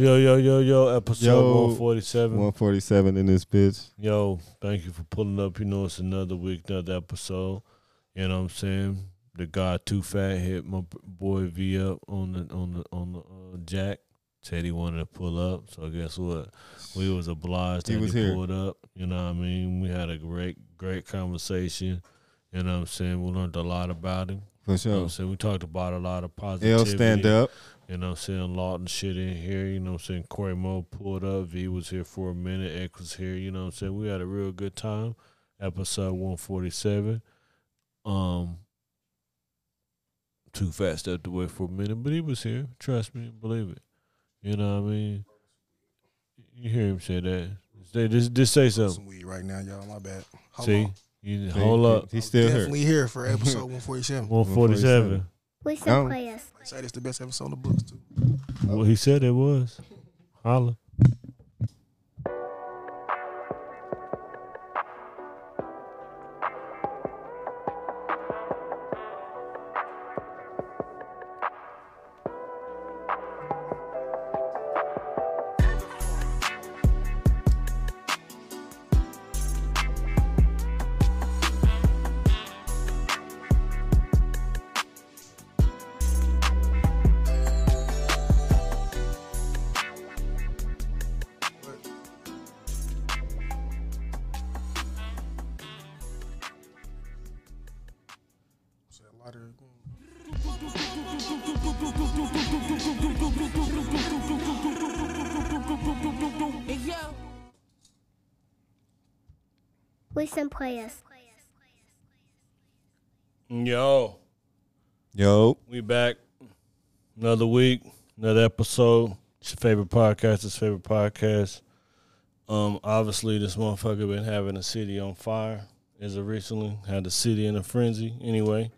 Yo, yo, yo, yo, episode Yo. 147. 147 in this bitch. Yo, thank you for pulling up. You know, it's another week, another episode. You know what I'm saying? The guy Toofat hit my boy V up on the on the on the uh, jack. Said he wanted to pull up. So guess what? We was obliged He that was he here. pulled up. You know what I mean? We had a great, great conversation. You know what I'm saying? We learned a lot about him. For You know what sure. I'm saying? We talked about a lot of positivity. L stand up. You know what I'm saying? Lawton shit in here. You know what I'm saying? Corey Mo pulled up. V was here for a minute. X was here. You know what I'm saying? We had a real good time. Episode 147. Um, Toofat stepped away for a minute, but he was here. Trust me. Believe it. You know what I mean? You hear him say that. Say, just, just say something. some weed right now, y'all. My bad. Hold See? on. You hold up. He's still here. Definitely here for episode 147. 147. We Oh. some players. Say it's the best episode in the books too. Well, he said it was. Holla. Another week, another episode. It's your favorite podcast, it's favorite podcast. Um, obviously this motherfucker been having the city on fire as of recently. Had the city in a frenzy. Anyway,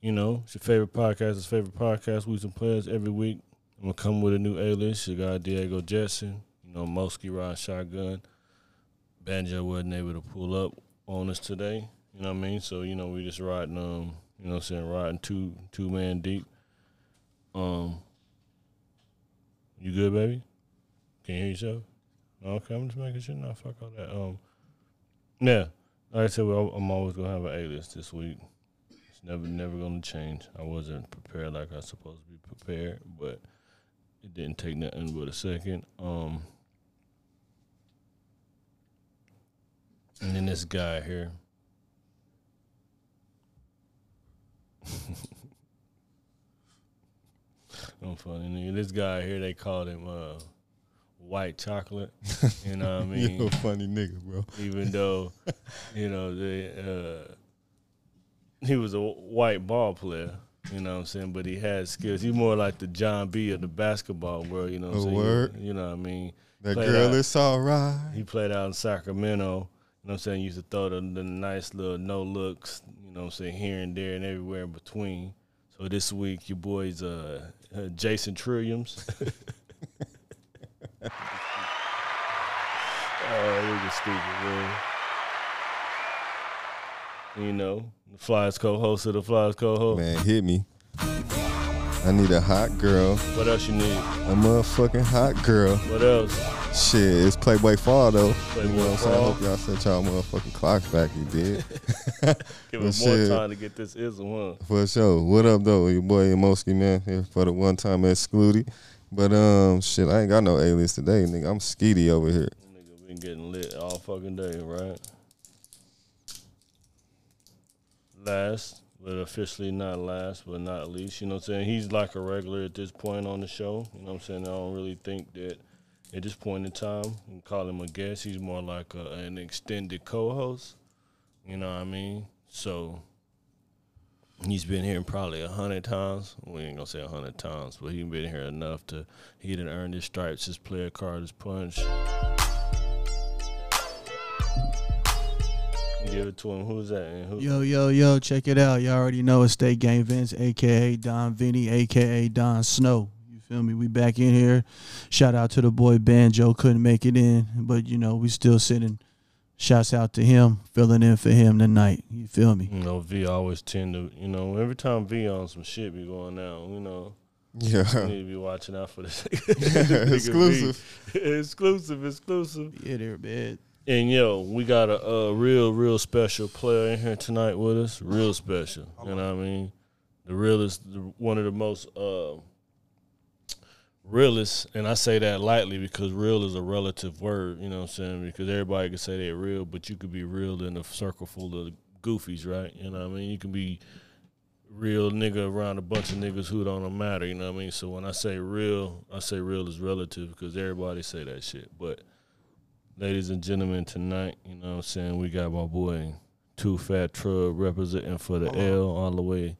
you know, it's your favorite podcast, it's favorite podcast. We some players every week. I'm gonna come with a new A list. Guy Diego Jetson, you know, Mosky riding shotgun. Banjo wasn't able to pull up on us today. You know what I mean? So, you know, we just riding um, you know what I'm saying, riding two two man deep. Um You good, baby? Can you hear yourself? Okay, I'm just making sure not fuck all that. Um Yeah. Like I said, well, I'm always gonna have an A list this week. It's never never gonna change. I wasn't prepared like I was supposed to be prepared, but it didn't take nothing but a second. Um and then this guy here. I'm funny nigga. This guy here, they called him uh, white chocolate. You know what I mean? you a funny nigga, bro. Even though, you know, they uh, he was a white ball player. You know what I'm saying? But he had skills. He's more like the John B of the basketball world. You know what I'm saying? word. You know what I mean? That Played girl out. is alright. He played out in Sacramento. You know what I'm saying? He Used to throw the, the nice little no looks, you know what I'm saying, here and there and everywhere in between. So this week, your boy's uh, uh, Jason Trilliums. oh, nigga stupid, man. You know, the Flyers co-host of the Flyers co-host. Man, hit me. I need a hot girl. What else you need? A motherfucking hot girl. What else? Shit, it's Playboy Fall though. Playboy you know what I'm saying? I hope y'all set y'all motherfucking clocks back. You did. Give us more time to get this ism, huh? For sure. What up though? Your boy Mosky man here for the one time excluded. But um shit, I ain't got no A list today, nigga. I'm skeety over here. Nigga been getting lit all fucking day, right? Last, but officially not last, but not least. You know what I'm saying? He's like a regular at this point on the show. You know what I'm saying? I don't really think that at this point in time, can call him a guest. He's more like a, an extended co host. You know what I mean? So he's been here probably a hundred times. We ain't gonna say a hundred times, but he's been here enough to he done earn his stripes, his player card, his punch. Give it to him. Who's that? And who? Yo, yo, yo, check it out. Y'all already know it's State Game Vince, aka Don Vinny, aka Don Snow. You feel me? We back in here. Shout out to the boy Banjo. Couldn't make it in, but you know, we still sitting. Shouts out to him, filling in for him tonight. You feel me? You know, V always tend to, you know, every time V on some shit be going down, you know, Yeah. You need to be watching out for this. Nigga Exclusive. exclusive, exclusive. Yeah, they're bad. And yo, we got a, a real, real special player in here tonight with us. Real special. You know what I mean? The realest, the, one of the most uh, realest, and I say that lightly because real is a relative word. You know what I'm saying? Because everybody can say they're real, but you could be real in a circle full of goofies, right? You know what I mean? You can be real nigga around a bunch of niggas who don't matter. You know what I mean? So when I say real, I say real is relative because everybody say that shit, but ladies and gentlemen, tonight, you know what I'm saying, we got my boy Toofat Troub representing for the L all the way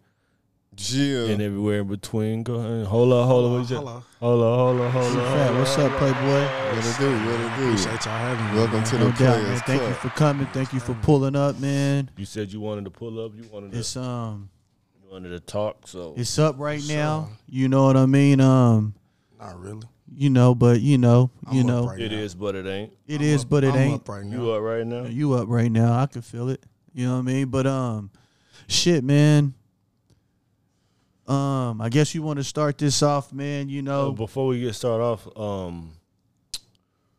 Yeah. and everywhere in between. Go ahead. Hold on, hold on. What you say? Hello. Hold on, hold on, hold on. Fat, hold what's up, Playboy? What it do? What it do? Appreciate y'all having me. Welcome man. to No the doubt, man. Players Thank you for coming. Thank you for pulling up, man. You said you wanted to pull up. You wanted to, It's um, you wanted to talk. So it's up right So- now. You know what I mean? Um, Not really. you know, but you know, I'm you know, right it now. is, but it ain't. it I'm is, up- but it I'm ain't. Up right now. You up right now? You up right now? I can feel it. You know what I mean? But um, shit, man. Um, I guess you want to start this off, man. You Uh, know, before we get started off, um,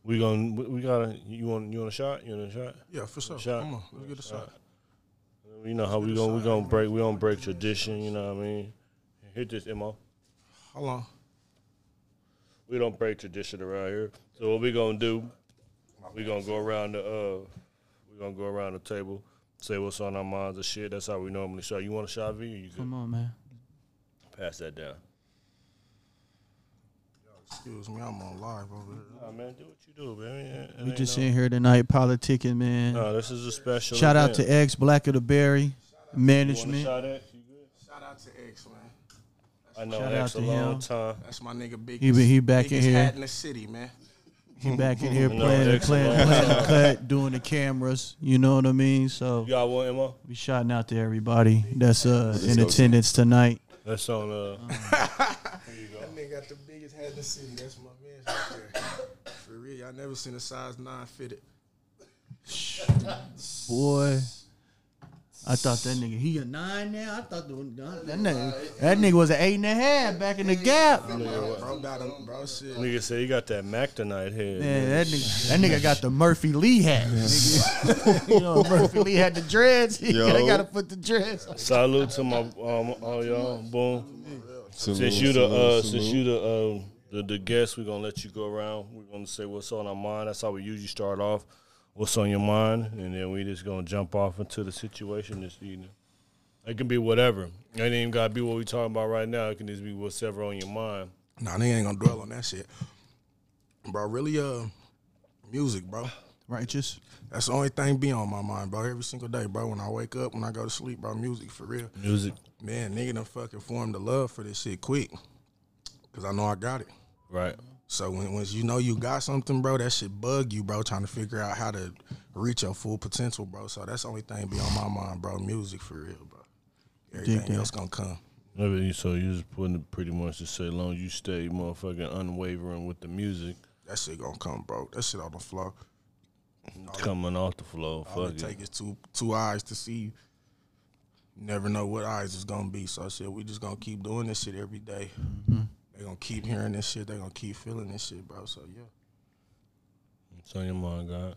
we gonna we- we gotta you want you want a shot? You want a shot? Yeah, for sure. Shot. Come on, let's get a shot. You know how we gonna we gonna break we gonna break tradition. You know what I mean? Hit this mo. Hold on. We don't break tradition around here. So what we gonna do? We gonna go around the uh, we gonna go around the table, say what's on our minds and shit. That's how we normally shot. You want a shot, V? Or you come on, man. Pass that down. Excuse me, I'm on live over here. Nah, man, do what you do, man. It We just no- in here tonight, politicking, man. No, this is a special. Shout out to X Black of the Berry You Management. shot at? You good? Shout out to X, man. I know Shout X out a to long him. time. That's my nigga Big. He be- he back in here. hat in the city, man. He back in here No, playing, X a playing, playing the time. cut, doing the cameras. You know what I mean? So You got one, Mo? we shouting out to everybody that's uh, in attendance tonight. That's on. Uh, That nigga got the biggest hat in the city. That's my man right there. For real, y'all never seen a size nine fitted. Boy, I thought that nigga he a nine now. I thought the, that nigga that nigga was an eight and a half back in the gap. Man, Bro, got him, bro. Shit. nigga said he got that Mactonite head. man. that nigga that nigga got the Murphy Lee hat. nigga. you know Murphy Lee had the dreads. He Yo. gotta put the dreads. on. Salute to my um, all y'all. Boom. Salute, Since you the uh, salute. since you the um, the the guest, we're gonna let you go around. We're gonna say what's on our mind. That's how we usually start off. What's on your mind, and then we just gonna jump off into the situation this evening. It can be whatever. It ain't even gotta be what we talking about right now. It can just be whatever on your mind. Nah, they ain't gonna dwell on that shit. Bro, really, uh, music, bro. Righteous. That's the only thing be on my mind, bro. Every single day, bro. When I wake up, when I go to sleep, bro, music for real. Music, Man, nigga done fucking formed the love for this shit quick. Cause I know I got it. right? So when once you know you got something, bro, that shit bug you, bro, trying to figure out how to reach your full potential, bro. So that's the only thing be on my mind, bro. Music for real, bro. Everything that. else gonna come. I mean, so you just putting it pretty much to say, long you stay motherfucking unwavering with the music That shit gonna come, bro. That shit on the floor. coming off the floor, All fuck it it. take is two two eyes to see. You never know what eyes is gonna be. So shit, we just gonna keep doing this shit every day. Mm-hmm. They gonna keep hearing this shit. They're gonna keep feeling this shit, bro. So yeah. It's on your mind, God.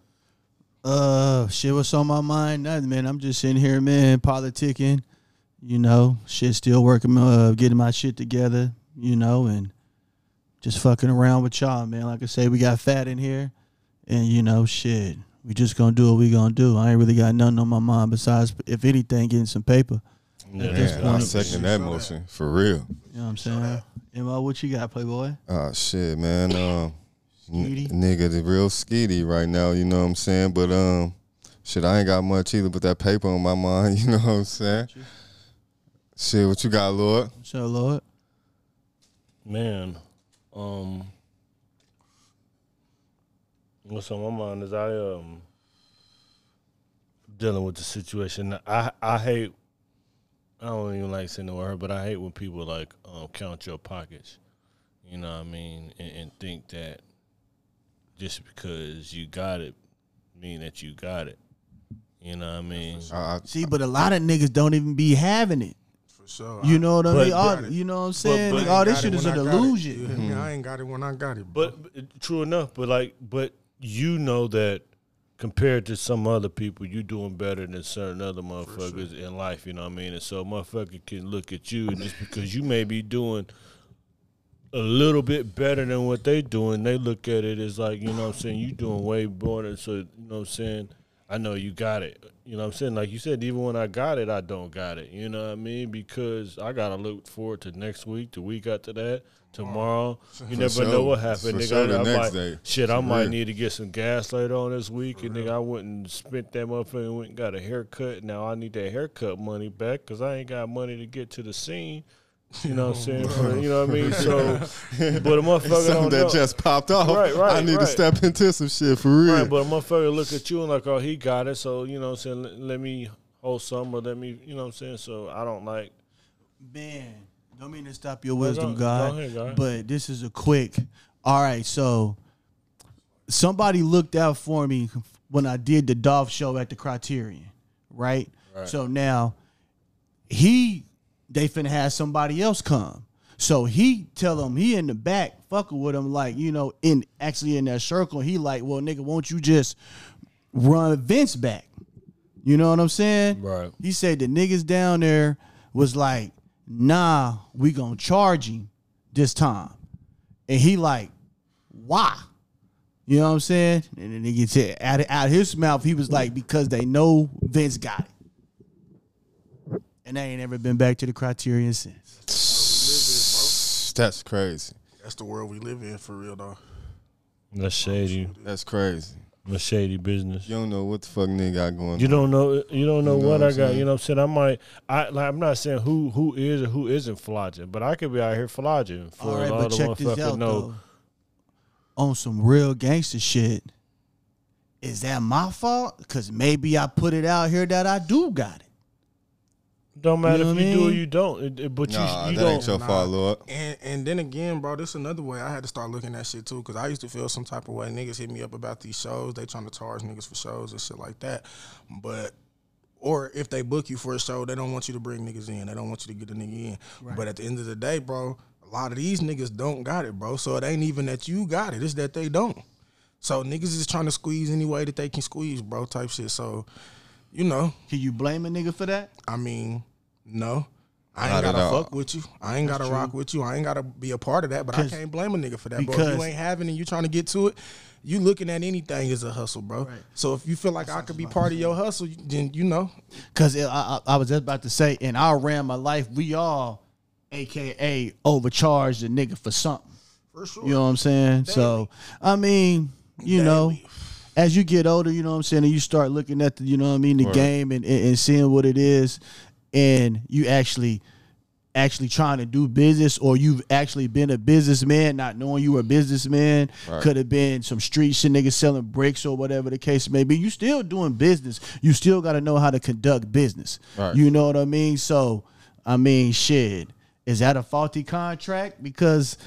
Uh, shit, what's on my mind? Nothing, man. I'm just sitting here, man, politicking. You know, shit, still working, uh, getting my shit together. You know, and just fucking around with y'all, man. Like I say, we got fat in here, and you know, shit, we just gonna do what we gonna do. I ain't really got nothing on my mind besides, if anything, getting some paper. Yeah, this Man, I'm point- seconding that motion for real. You know what I'm saying? Emma, what you got, Playboy? Oh shit, man. Um, n- Skeety? nigga, the real skeety right now. You know what I'm saying? But um, shit, I ain't got much either. But that paper on my mind. You know what I'm saying? Shit, what you got, Lord? What's up, Lord? Man, um, what's on my mind is I um dealing with the situation. I I hate. I don't even like saying the word, but I hate when people like um, count your pockets. You know what I mean, and, and think that just because you got it, mean that you got it. You know what I mean? I, I, See, but a lot of niggas don't even be having it. For sure. You know what I But- mean? All, you know what I'm saying? but- Like, all this got shit it is a when I got it. delusion. You hear me? I ain't got it when I got it. Bro. But but true enough, but like, but you know that compared to some other people, you doing better than certain other motherfuckers in life. You know what I mean? And so, a motherfucker can look at you, and just because you may be doing a little bit better than what they doing, they look at it as like, you know what I'm saying? You doing way more than so. You know what I'm saying? I know you got it. You know what I'm saying? Like you said, even when I got it, I don't got it. You know what I mean? Because I gotta look forward to next week, the week after that, tomorrow. You never sure. know what happened, For nigga. sure the I, I next might, day. Shit, I For might real. need to get some gas later on this week, and nigga, I went and spent that motherfucker and went and got a haircut. Now I need that haircut money back because I ain't got money to get to the scene. You know what I'm saying? For- you know what I mean? So, but a motherfucker Something don't that know. just popped off. Right, right, I need to step into some shit for real. Right, but a motherfucker look at you and like, oh, he got it. So, you know what I'm saying? Let, let me hold some or let me, you know what I'm saying? So I don't like, Man, don't mean to stop your wisdom, go God. ahead, God. But this is a quick. All right, so somebody looked out for me when I did the Dolph show at the Criterion, right? Right. So now he they finna have somebody else come. So he tell them he in the back fucking with him like you know in actually in that circle. He like, well, nigga, won't you just run Vince back? You know what I'm saying? Right. He said the niggas down there was like, nah, we gonna charge him this time. And he like, why? You know what I'm saying? And then nigga said out of, out of his mouth, he was like, because they know Vince got it. And they ain't ever been back to the criterion since. That's crazy. That's the world we live in for real though. that's shady. That's crazy. That's shady business. You don't know what the fuck nigga got going You on. don't know. You don't know You know what what I got. saying? You know what I'm saying? I might. I like. I'm not saying who who is or who isn't flogging, but I could be out here flogging for All right, a lot but check this out know. though. On some real gangster shit, is that my fault? Because maybe I put it out here that I do got it. Don't matter You know if you I do or you don't. It- it- but Nah, you you that ain't don't. your fault, Lord. And and then again, bro, this another way I had to start looking at shit too, because I used to feel some type of way. Niggas hit me up about these shows. They trying to charge niggas for shows and shit like that. But or if they book you for a show, they don't want you to bring niggas in. They don't want you to get a nigga in. But at the end of the day, bro, a lot of these niggas don't got it, bro. So it ain't even that you got it; it's that they don't. So niggas is trying to squeeze any way that they can squeeze, bro, type shit. So, you know, Can you blame a nigga for that? I mean, no. I ain't gotta all. fuck with you. I ain't gotta rock with you. I ain't gotta be a part of that. But I can't blame a nigga for that, bro. If you ain't having and you trying to get to it, you looking at anything as a hustle, bro. Right. So if you feel like I could be part of your hustle, then you know, Because I, I, I was just about to say, in our ram of life, we all, AKA, overcharged a nigga for something. for sure. You know what I'm saying? So, I mean, you know, as you get older, you know what I'm saying, and you start looking at the, you know what I mean, the Right. game and, and, and seeing what it is, and you actually actually trying to do business or you've actually been a businessman not knowing you were a businessman Right. could have been some street shit niggas selling bricks or whatever the case may be you still doing business you still got to know how to conduct business Right. you know what i mean so i mean shit is that a faulty contract because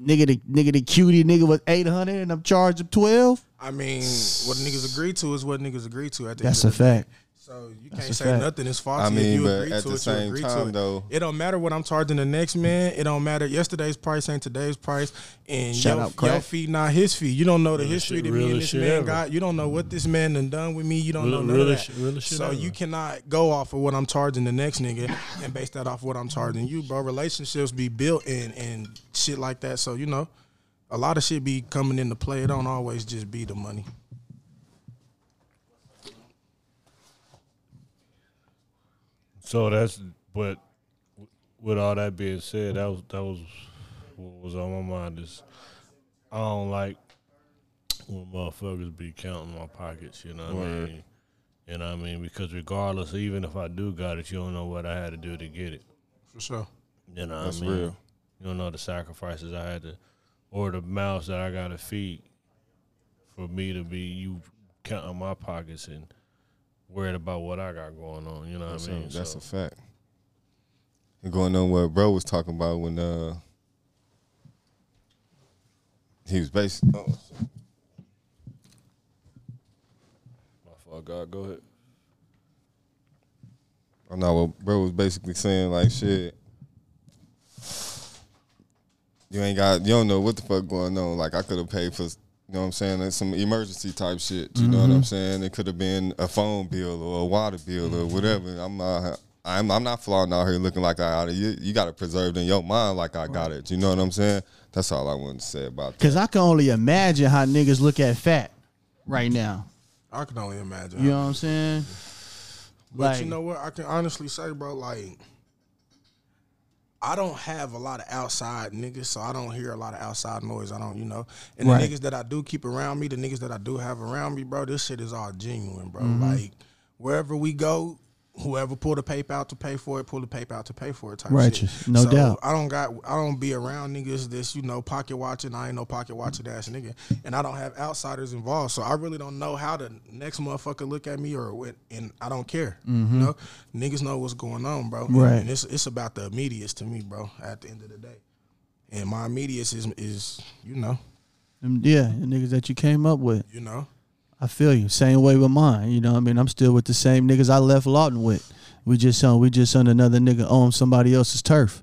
nigga the nigga the cutie nigga was 800 and i'm charged of 12 I mean, what niggas agree to is what niggas agree to. At the that's end a of the day. Fact So you That's can't say fact. nothing is faulty I if you but agree at to the it. same you agree to time, it. though- it don't matter what I'm charging the next man. It don't matter. Yesterday's price ain't today's price, and Shout your, out Crack. your fee not his fee. You don't know the Realest history shit- that me and this man ever. got. You don't know what this man done done with me. You don't Real- know none of that. shit- realest shit so ever. you cannot go off of what I'm charging the next nigga and base that off what I'm charging you, bro. Relationships be built and and shit like that. So you know, a lot of shit be coming into play. It don't always just be the money. So that's but with all that being said, that was that was what was on my mind is I don't like when motherfuckers be counting my pockets, you know what I mean? You know what I mean? Because regardless, even if I do got it, you don't know what I had to do to get it. For sure. You know what That's I mean? real. You don't know the sacrifices I had to or the mouths that I gotta feed for me to be you counting my pockets and worried about what I got going on. You know That's, what I mean? a, that's So- a fact. And going on what bro was talking about when uh he was basically oh, shit. My fault, God. Go ahead. I know what bro was basically saying, like shit. You ain't got you don't know what the fuck going on. Like I could have paid for you know what I'm saying, like some emergency type shit. You know what I'm mm-hmm. saying? It could have been a phone bill or a water bill or whatever. I'm not I'm I'm not flying out here looking like I got it. You, you got it preserved in your mind like I got it. You know what I'm saying? That's all I wanted to say about that. Cause I can only imagine how niggas look at fat right now. I can only imagine. You know what I'm saying? But Like- you know what? I can honestly say, bro, like I don't have a lot of outside niggas, so I don't hear a lot of outside noise. I don't, you know. And Right. the niggas that I do keep around me, the niggas that I do have around me, bro, this shit is all genuine, bro. Mm-hmm. Like wherever we go, whoever pull the paper out to pay for it, pull the paper out to pay for it type Righteous, shit. no So, doubt. I don't got I don't be around niggas that's, you know, pocket watching. I ain't no pocket watching ass nigga. And I don't have outsiders involved. So I really don't know how the next motherfucker look at me or what and I don't care. You know? Niggas know what's going on, bro. Mm-hmm. Right. And it's it's about the immediates to me, bro, at the end of the day. And my immediates is is, you know, Yeah, the niggas that you came up with. you know. I feel you. Same way with mine. You know, what I mean, I'm still with the same niggas I left Lawton with. We just on we just on another nigga own somebody else's turf.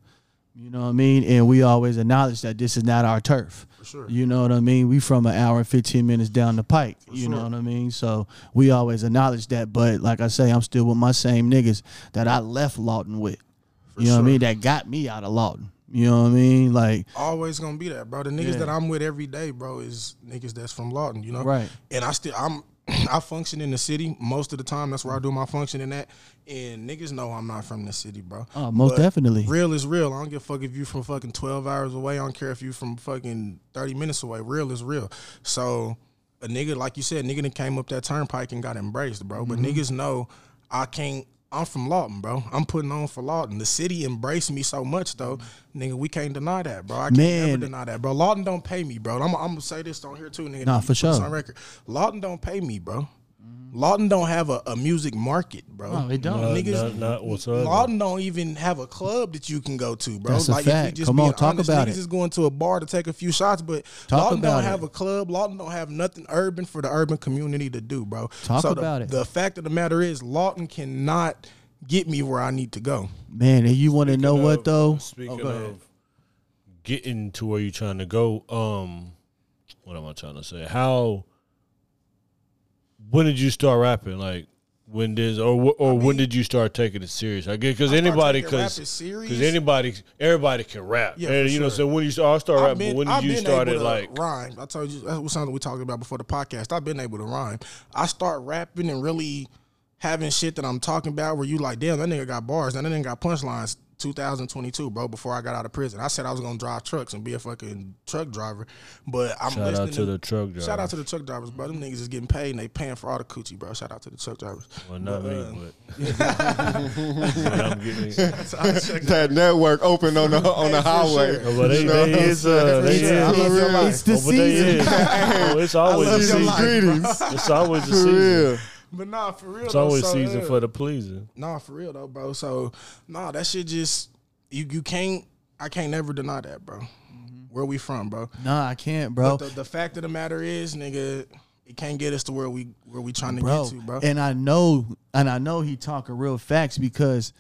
You know what I mean? And we always acknowledge that this is not our turf. For sure. You know what I mean? We from an hour and fifteen minutes down the pike. you know what I mean? So we always acknowledge that. But like I say, I'm still with my same niggas that I left Lawton with. you know what I mean? That got me out of Lawton. You know what I mean? Like Always gonna be that, bro. The niggas Yeah. that I'm with every day, bro, is niggas that's from Lawton, you know? Right. And I still I'm I function in the city most of the time. That's where I do my functioning at. And niggas know I'm not from the city, bro. Oh, most But definitely. Real is real. I don't give a fuck if you from fucking twelve hours away. I don't care if you from fucking thirty minutes away. Real is real. So a nigga, like you said, nigga that came up that turnpike and got embraced, bro. Mm-hmm. But niggas know I can't I'm from Lawton, bro. I'm putting on for Lawton. The city embraced me so much though, nigga. We can't deny that, bro. I can't Man. never deny that, bro. Lawton don't pay me, bro. I'm, I'm gonna say this on here too, nigga. Nah, for sure. On record, Lawton don't pay me, bro. Lawton don't have a, a music market, bro. No, they don't. Not, Niggas- not, not whatsoever. Lawton don't even have a club that you can go to, bro. That's a like if fact. just Come being on, talk honest, about niggas it. is going to a bar to take a few shots, but Talk Lawton don't it. have a club. Lawton don't have nothing urban for the urban community to do, bro. Talk so the- about it. The fact of the matter is, Lawton cannot get me where I need to go. Man, and you want to know Speaking what though? Speaking Oh, go ahead. of getting to where you're trying to go, um, what am I trying to say? How? When did you start rapping? Like when did or or when did you start taking it serious? I guess because anybody because because anybody everybody can rap. Yeah, and you know, so when you start, I'll start rapping. been, but when did I've you start it? Like rhyme. I told you that was something we talked about before the podcast. I've been able to rhyme. I start rapping and really having shit that I'm talking about where you like, damn, that nigga got bars. And that nigga got punchlines 2022, bro, before I got out of prison. I said I was gonna drive trucks and be a fucking truck driver. But I'm shout listening out to the truck driver. Shout out to the truck drivers, bro. Them niggas is getting paid and they paying for all the coochie, bro. Shout out to the truck drivers. well, not But, me, uh, but, but I'm getting. So I checked that network open on the on the highway. sure. But they, You know they what I'm is uh, they saying? is. I love your life. It's the Oh, they season. is. Oh, it's always the a season. Greetings. It's always the For season. Real. But nah, for real. It's though, always so, season uh, for the pleasing. Nah, for real though, bro. So nah, that shit just you you can't I can't never deny that, bro. Where we from, bro? Nah, I can't, bro. But the, the fact of the matter is, nigga, it can't get us to where we where we trying to bro. get to, bro. And I know, and I know he talking real facts because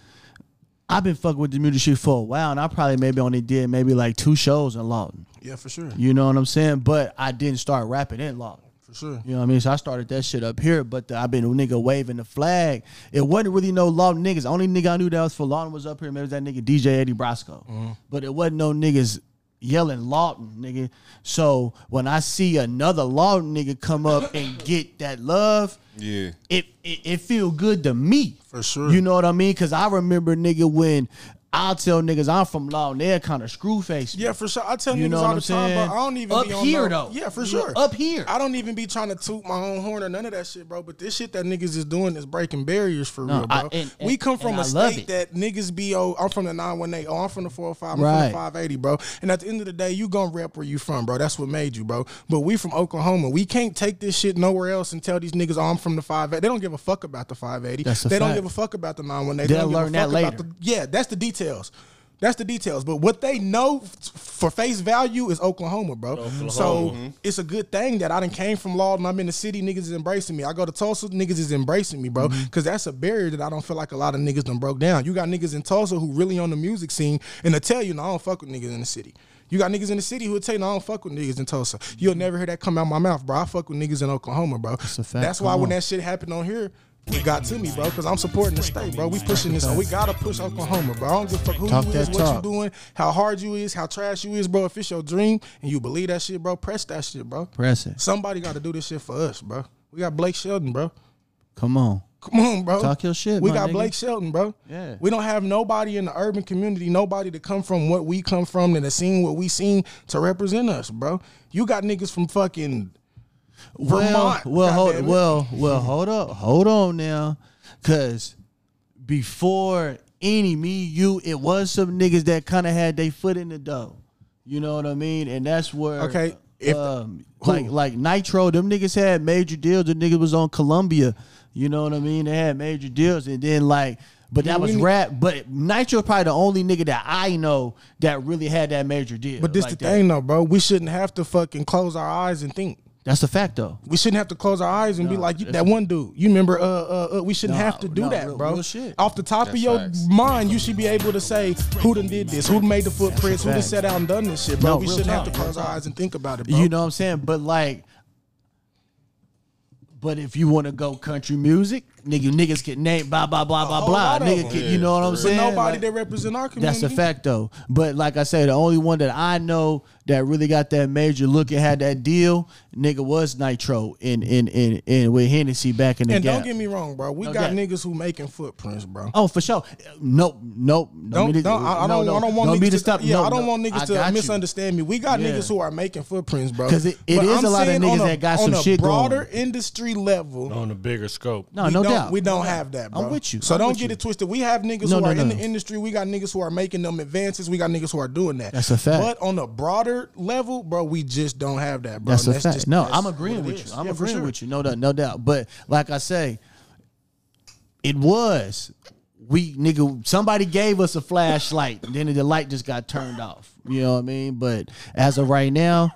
I've been fucking with the music shit for a while, and I probably maybe only did maybe like two shows in Lawton. yeah, for sure, You know what I'm saying? But I didn't start rapping in Lawton. For sure. You know what I mean? So I started that shit up here, but the, I've been a nigga waving the flag. It wasn't really no Lawton niggas. Only nigga I knew that was for Lawton was up here. Maybe it was that nigga DJ Eddie Brasco. Mm-hmm. But it wasn't no niggas yelling Lawton, nigga. So when I see another Lawton nigga come up and get that love, Yeah. it it, it feel good to me. For sure. You know what I mean? Cause I remember nigga when I'll tell niggas I'm from Lawton, they're kind of screw faced. Yeah, for sure. I tell You niggas know all the I'm time, saying? bro. I don't even Up be on here, no- though. Yeah, for sure. up here. I don't even be trying to toot my own horn or none of that shit, bro. But this shit that niggas is doing is breaking barriers for No, real, bro. I- and- we come from and a I state that niggas be oh, I'm from the 918, oh, I'm from the 405, I'm from Right. the 580, bro. And at the end of the day, you gonna rep where you from, bro. That's what made you, bro. But we from Oklahoma. We can't take this shit nowhere else and tell these niggas, oh, I'm from the 580. They don't give a fuck about the 580. That's a they don't give a fuck about the 918. They'll they don't give a learn that later. the- yeah, that's the details. That's the details. But what they know f- for face value is Oklahoma, bro. Oklahoma. So mm-hmm. it's a good thing that I done came from Lawton. I'm in the city. Niggas is embracing me. I go to Tulsa. Niggas is embracing me, bro. Mm-hmm. Because that's a barrier that I don't feel like a lot of niggas done broke down. You got niggas in Tulsa who really on the music scene and they tell you, no, I don't fuck with niggas in the city. You got niggas in the city who will tell you, no, I don't fuck with niggas in Tulsa. You'll never hear that come out my mouth, bro. I fuck with niggas in Oklahoma, bro. a fact. That's why when that shit happened on here, it got to me, bro, because I'm supporting the state, bro. We pushing this. We gotta push Oklahoma, bro. I don't give a fuck who Talk you is, what talk. you doing, how hard you is, how trash you is, bro. If it's your dream and you believe that shit, bro, press that shit, bro. Press it. Somebody got to do this shit for us, bro. We got Blake Shelton, bro. Come on. Come on, bro. Talk your shit, We got nigga. Blake Shelton, bro. Yeah. We don't have nobody in the urban community, nobody to come from what we come from and to seen what we seen to represent us, bro. You got niggas from fucking Well, Vermont, well, hold, well, well, hold up, hold on now, cause before any me, you, it was some niggas that kind of had their foot in the dough. You know what I mean? And that's where Okay, if- um, who? like like Nitro, them niggas had major deals. The niggas was on Columbia. You know what I mean? They had major deals, and then like. But that was rap. But Nitro probably the only nigga that I know that really had that major deal. But this like the that. thing though, bro. We shouldn't have to fucking close our eyes and think. That's a fact though. We shouldn't have to close our eyes and be like you, that one dude. You remember? Uh, uh, uh we shouldn't No, have to do no, that, real- bro. real shit. Off the top of That's your facts. mind, you should be able to say who done did this, who made the footprints, who done fact. set out and done this shit, bro. No, we shouldn't have to close our eyes and think about it, bro. You know what I'm saying? But like, but if you want to go country music, nigga, niggas get named blah blah blah blah blah. Nigga, them. get, Yeah, you know what I'm for but saying? nobody Like, that represent our community. that's a fact though. But like I say, the only one that I know that really got that major look and had that deal, nigga, was Nitro in in in, in with Hennessy back in the. And gap. don't get me wrong, bro. We No got niggas who making footprints, bro. Oh, for sure. Nope, nope. Don't, me to- don't, I, I no, don't, no. I don't want Don't niggas me to to stop. Yeah, No, I don't no. want niggas I to got you. misunderstand me. We got Yeah. niggas who are making footprints, bro. 'Cause it- it But is I'm a lot of niggas a- that got on some a shit going. broader industry level. on a bigger scope. No, no don't, We don't No have that, bro. I'm with you. So I'm don't get you. it twisted. We have niggas No, who no, are in the industry. We got niggas who are making them advances. We got niggas who are doing that. That's a fact. But on a broader level, bro, we just don't have that, bro. That's And a fact. just- no, I'm agreeing with you. I'm Yeah, agreeing sure. with you. No doubt, no doubt. But like I say, it was we nigga. Somebody gave us a flashlight, and then the light just got turned off. You know what I mean? But as of right now,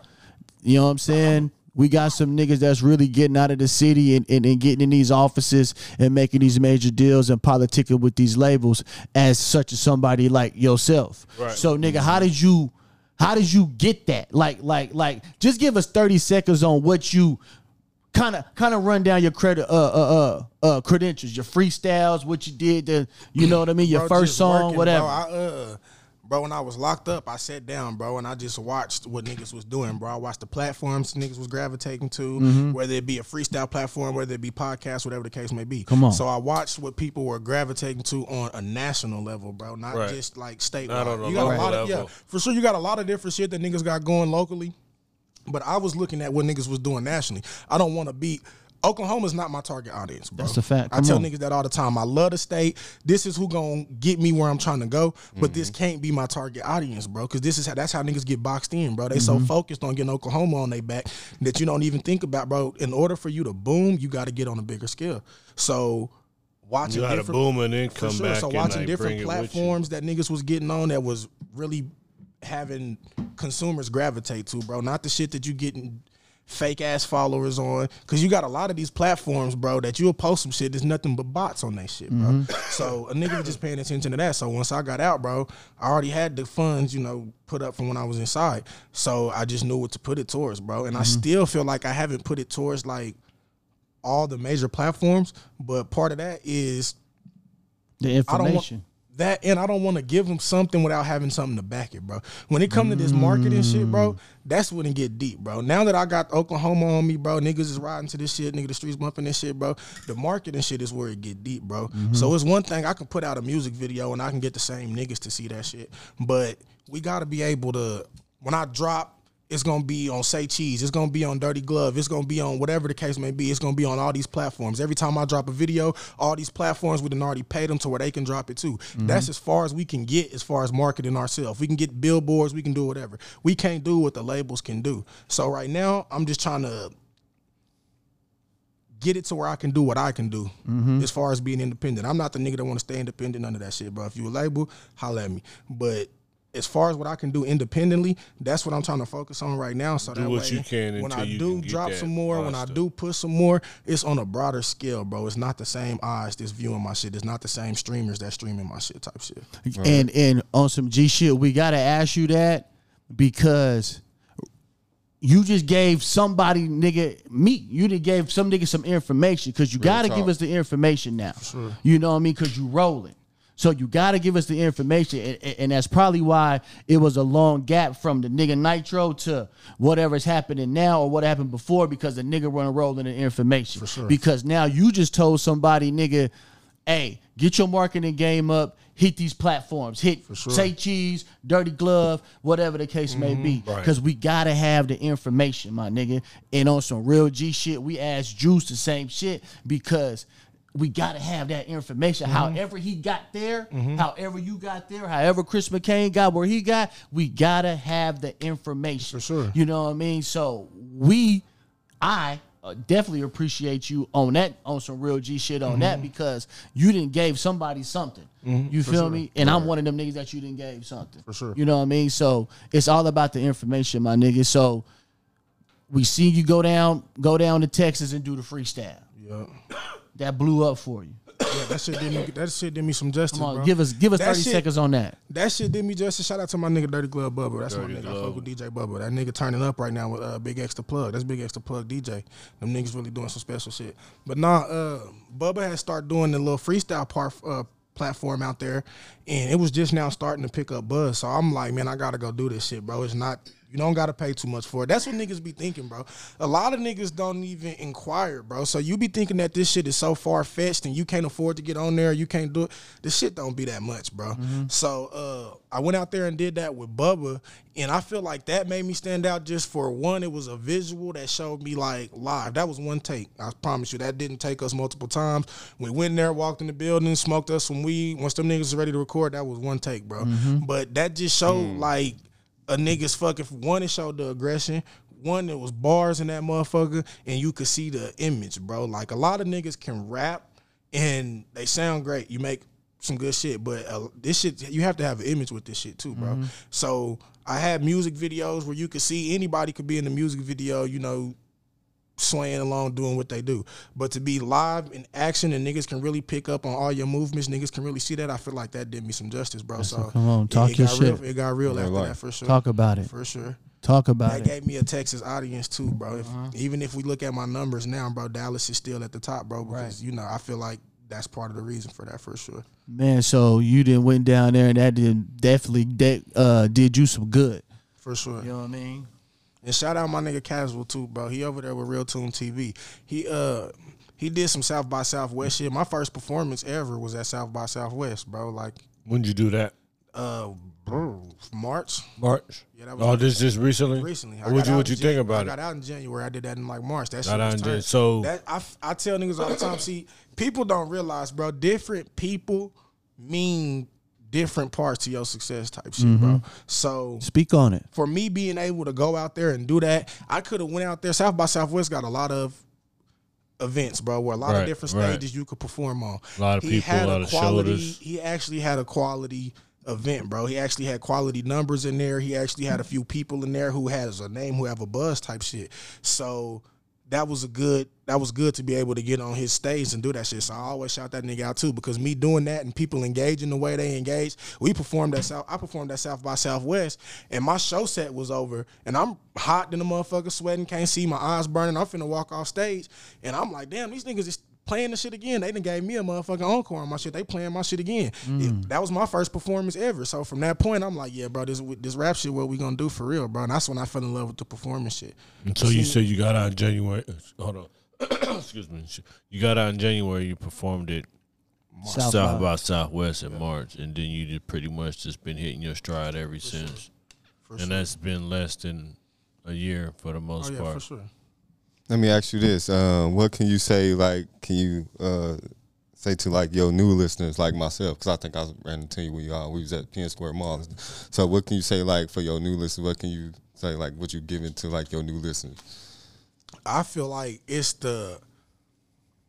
you know what I'm saying. We got some niggas that's really getting out of the city and, and, and getting in these offices and making these major deals and politicking with these labels as such as somebody like yourself. Right. So nigga, how did you how did you get that? Like like like just give us 30 seconds on what you kind of kind of run down your credit uh uh uh uh credentials, your freestyles, what you did, the you know what I mean, your Bro, first song, working, whatever. I, uh, bro, when I was locked up, I sat down, bro, and I just watched what niggas was doing, bro. I watched the platforms niggas was gravitating to, mm-hmm. whether it be a freestyle platform, whether it be podcast, whatever the case may be. Come on. So I watched what people were gravitating to on a national level, bro, not Right. just like statewide. Not on a you got a local lot of yeah, level. for sure. You got a lot of different shit that niggas got going locally. But I was looking at what niggas was doing nationally. I don't want to be. Oklahoma's not my target audience, bro. That's a fact. I tell on. niggas that all the time. I love the state. This is who gonna get me where I'm trying to go. But this Mm-hmm. can't be my target audience, bro. Because this is how that's how niggas get boxed in, bro. They Mm-hmm. so focused on getting Oklahoma on their back that you don't even think about, bro. In order for you to boom, you got to get on a bigger scale. So watching You got to different boom and then for come sure. back So and watching like, different bring it with you. platforms that niggas was getting on that was really having consumers gravitate to, bro. Not the shit that you getting fake ass followers on. Cause you got a lot of these platforms, bro, that you'll post some shit. There's nothing but bots on that shit, bro. Mm-hmm. So a nigga was just paying attention to that. So once I got out, bro, I already had the funds, you know, put up from when I was inside. So I just knew what to put it towards, bro. And I Mm-hmm. still feel like I haven't put it towards like all the major platforms. But part of that is the I information. That, and I don't want to give them something without having something to back it, bro. When it come to this marketing shit, bro, mm. that's when it get deep, bro. Now that I got Oklahoma on me, bro, niggas is riding to this shit, nigga, the streets bumping this shit, bro. The marketing shit is where it get deep, bro. So mm-hmm. it's one thing I can put out a music video and I can get the same niggas to see that shit, but we got to be able to when I drop it's gonna be on Say Cheese. It's gonna be on Dirty Glove. It's gonna be on whatever the case may be. It's gonna be on all these platforms. Every time I drop a video, all these platforms we done already paid them to where they can drop it too. Mm-hmm. That's as far as we can get as far as marketing ourselves. We can get billboards. We can do whatever. We can't do what the labels can do. So right now, I'm just trying to get it to where I can do what I can do mm-hmm. as far as being independent. I'm not the nigga that want to stay independent, none of that shit, bro. If you a label, holla at me. But as far as what I can do independently, that's what I'm trying to focus on right now. So Do that what way, you can when until I do can drop some more, when I do push some more, it's on a broader scale, bro. It's not the same eyes that's viewing my shit. It's not the same streamers that streaming my shit type shit. And and on some G shit, we gotta ask you that because you just gave somebody nigga me. You just gave some nigga some information because you gotta talk. give us the information now. You know what I mean? Because you rolling. So you gotta give us the information, and, and- that's probably why it was a long gap from the nigga Nitro to whatever's happening now or what happened before because the nigga run rolling in the information. For sure. Because now you just told somebody, nigga, hey, get your marketing game up, hit these platforms, hit sure. say cheese, dirty glove, whatever the case may mm-hmm. be. Right. Because we gotta have the information, my nigga. And on some real G shit, we asked Juice the same shit because we gotta have that information. Mm-hmm. However he got there, mm-hmm. however you got there, however Chris McCain got where he got, we gotta have the information. For sure. You know what I mean? So we, I uh, definitely appreciate you on that, on some real G shit on mm-hmm. that because you didn't gave somebody something. You feel me? And I'm one of them niggas that you didn't gave something. For sure. You know what I mean? So it's all about the information, my nigga. So we see you go down, go down to Texas and do the freestyle. Yeah. That blew up for you. Yeah, that shit did me. That shit did me some justice, Come on, bro. give us give us That 30 shit- seconds on that. That shit did me justice. Shout out to my nigga Dirty Glove Bubba. That's Dirty my nigga. I Glove. fuck with DJ Bubba. That nigga turning up right now with uh, BigXthaPlug. That's BigXthaPlug DJ. Them niggas really doing some special shit. But nah, uh, Bubba had started doing the little freestyle part uh, platform out there, and it was just now starting to pick up buzz. So I'm like, man, I gotta go do this shit, bro. It's not. You don't gotta pay too much for it. That's what niggas be thinking, bro. A lot of niggas don't even inquire, bro. So you be thinking that this shit is so far fetched and you can't afford to get on there, you can't do it. This shit don't be that much, bro. Mm-hmm. So uh, I went out there and did that with Bubba, and I feel like that made me stand out just for one. It was a visual that showed me like live. That was one take. I promise you, that didn't take us multiple times. We went in there, walked in the building, smoked us some weed. Once them niggas was ready to record, that was one take, bro. Mm-hmm. But that just showed mm. like a nigga's fucking one. It showed the aggression. One, there was bars in that motherfucker, and you could see the image, bro. Like a lot of niggas can rap and they sound great. You make some good shit, but uh, this shit you have to have an image with this shit too, bro. So I had music videos where you could see anybody could be in the music video, you know, swaying along doing what they do. But to be live in action and niggas can really pick up on all your movements, niggas can really see that. I feel like that did me some justice, bro. so come on, talk it, your shit. Real, it got real Real after life. that for sure. Talk about it. for sure. Talk about That it. That gave me a Texas audience too, bro. If, Even if we look at my numbers now, bro, Dallas is still at the top, bro. Because you know, I feel like that's part of the reason for that for sure. Man, so you didn't went down there and that did definitely de- uh, did you some good. For sure. You know what I mean? And shout out my nigga Casual too, bro. He over there with Real Tune TV. He uh he did some South by Southwest shit. My first performance ever was at South by Southwest, bro. Like When'd you do that? uh March. March. Yeah, that was Oh, this just recently. recently. What got you what you think I about got it? out in January. I did that in like March. That shit Got was tight. so- that I, I tell niggas all the time. See, people don't realize, bro. Different people mean different parts to your success, type shit, Mm-hmm. bro. So Speak on it. for me being able to go out there and do that, I could have went out there. South by Southwest got a lot of events, bro, where a lot Right, of different right. stages you could perform on. A lot of he people, had a lot of quality. shoulders. He actually had a quality event, bro. He actually had quality numbers in there. He actually had a few people in there who has a name, who have a buzz type shit. So that was a good. That was good to be able to get on his stage and do that shit. So I always shout that nigga out too because me doing that and people engaging the way they engage. We performed at South. I performed at South by Southwest, and my show set was over, and I'm hot than a motherfucker, sweating, can't see, my eyes burning. I'm finna walk off stage, and I'm like, damn, these niggas is playing the shit again. They done gave me a motherfucking encore on my shit. They playing my shit again. Mm. It- that was my first performance ever. So from that point, I'm like, yeah, bro, this this rap shit, what we gonna do for real, bro? And that's when I fell in love with the performance shit. And so you said you got out in January. Uh, hold on. Excuse me. You got out in January. You performed it South, South, by. by Southwest in March, and then you just pretty much just been hitting your stride ever since. For and sure. that's been less than a year for the Oh most yeah, part. for sure. Let me ask you this: um, What can you say? Like, can you uh, say to like your new listeners, like myself? Because I think I ran into you when you uh, we was at Penn Square Mall. So, what can you say like for your new listeners? What can you say like what you giving to like your new listeners? I feel like it's the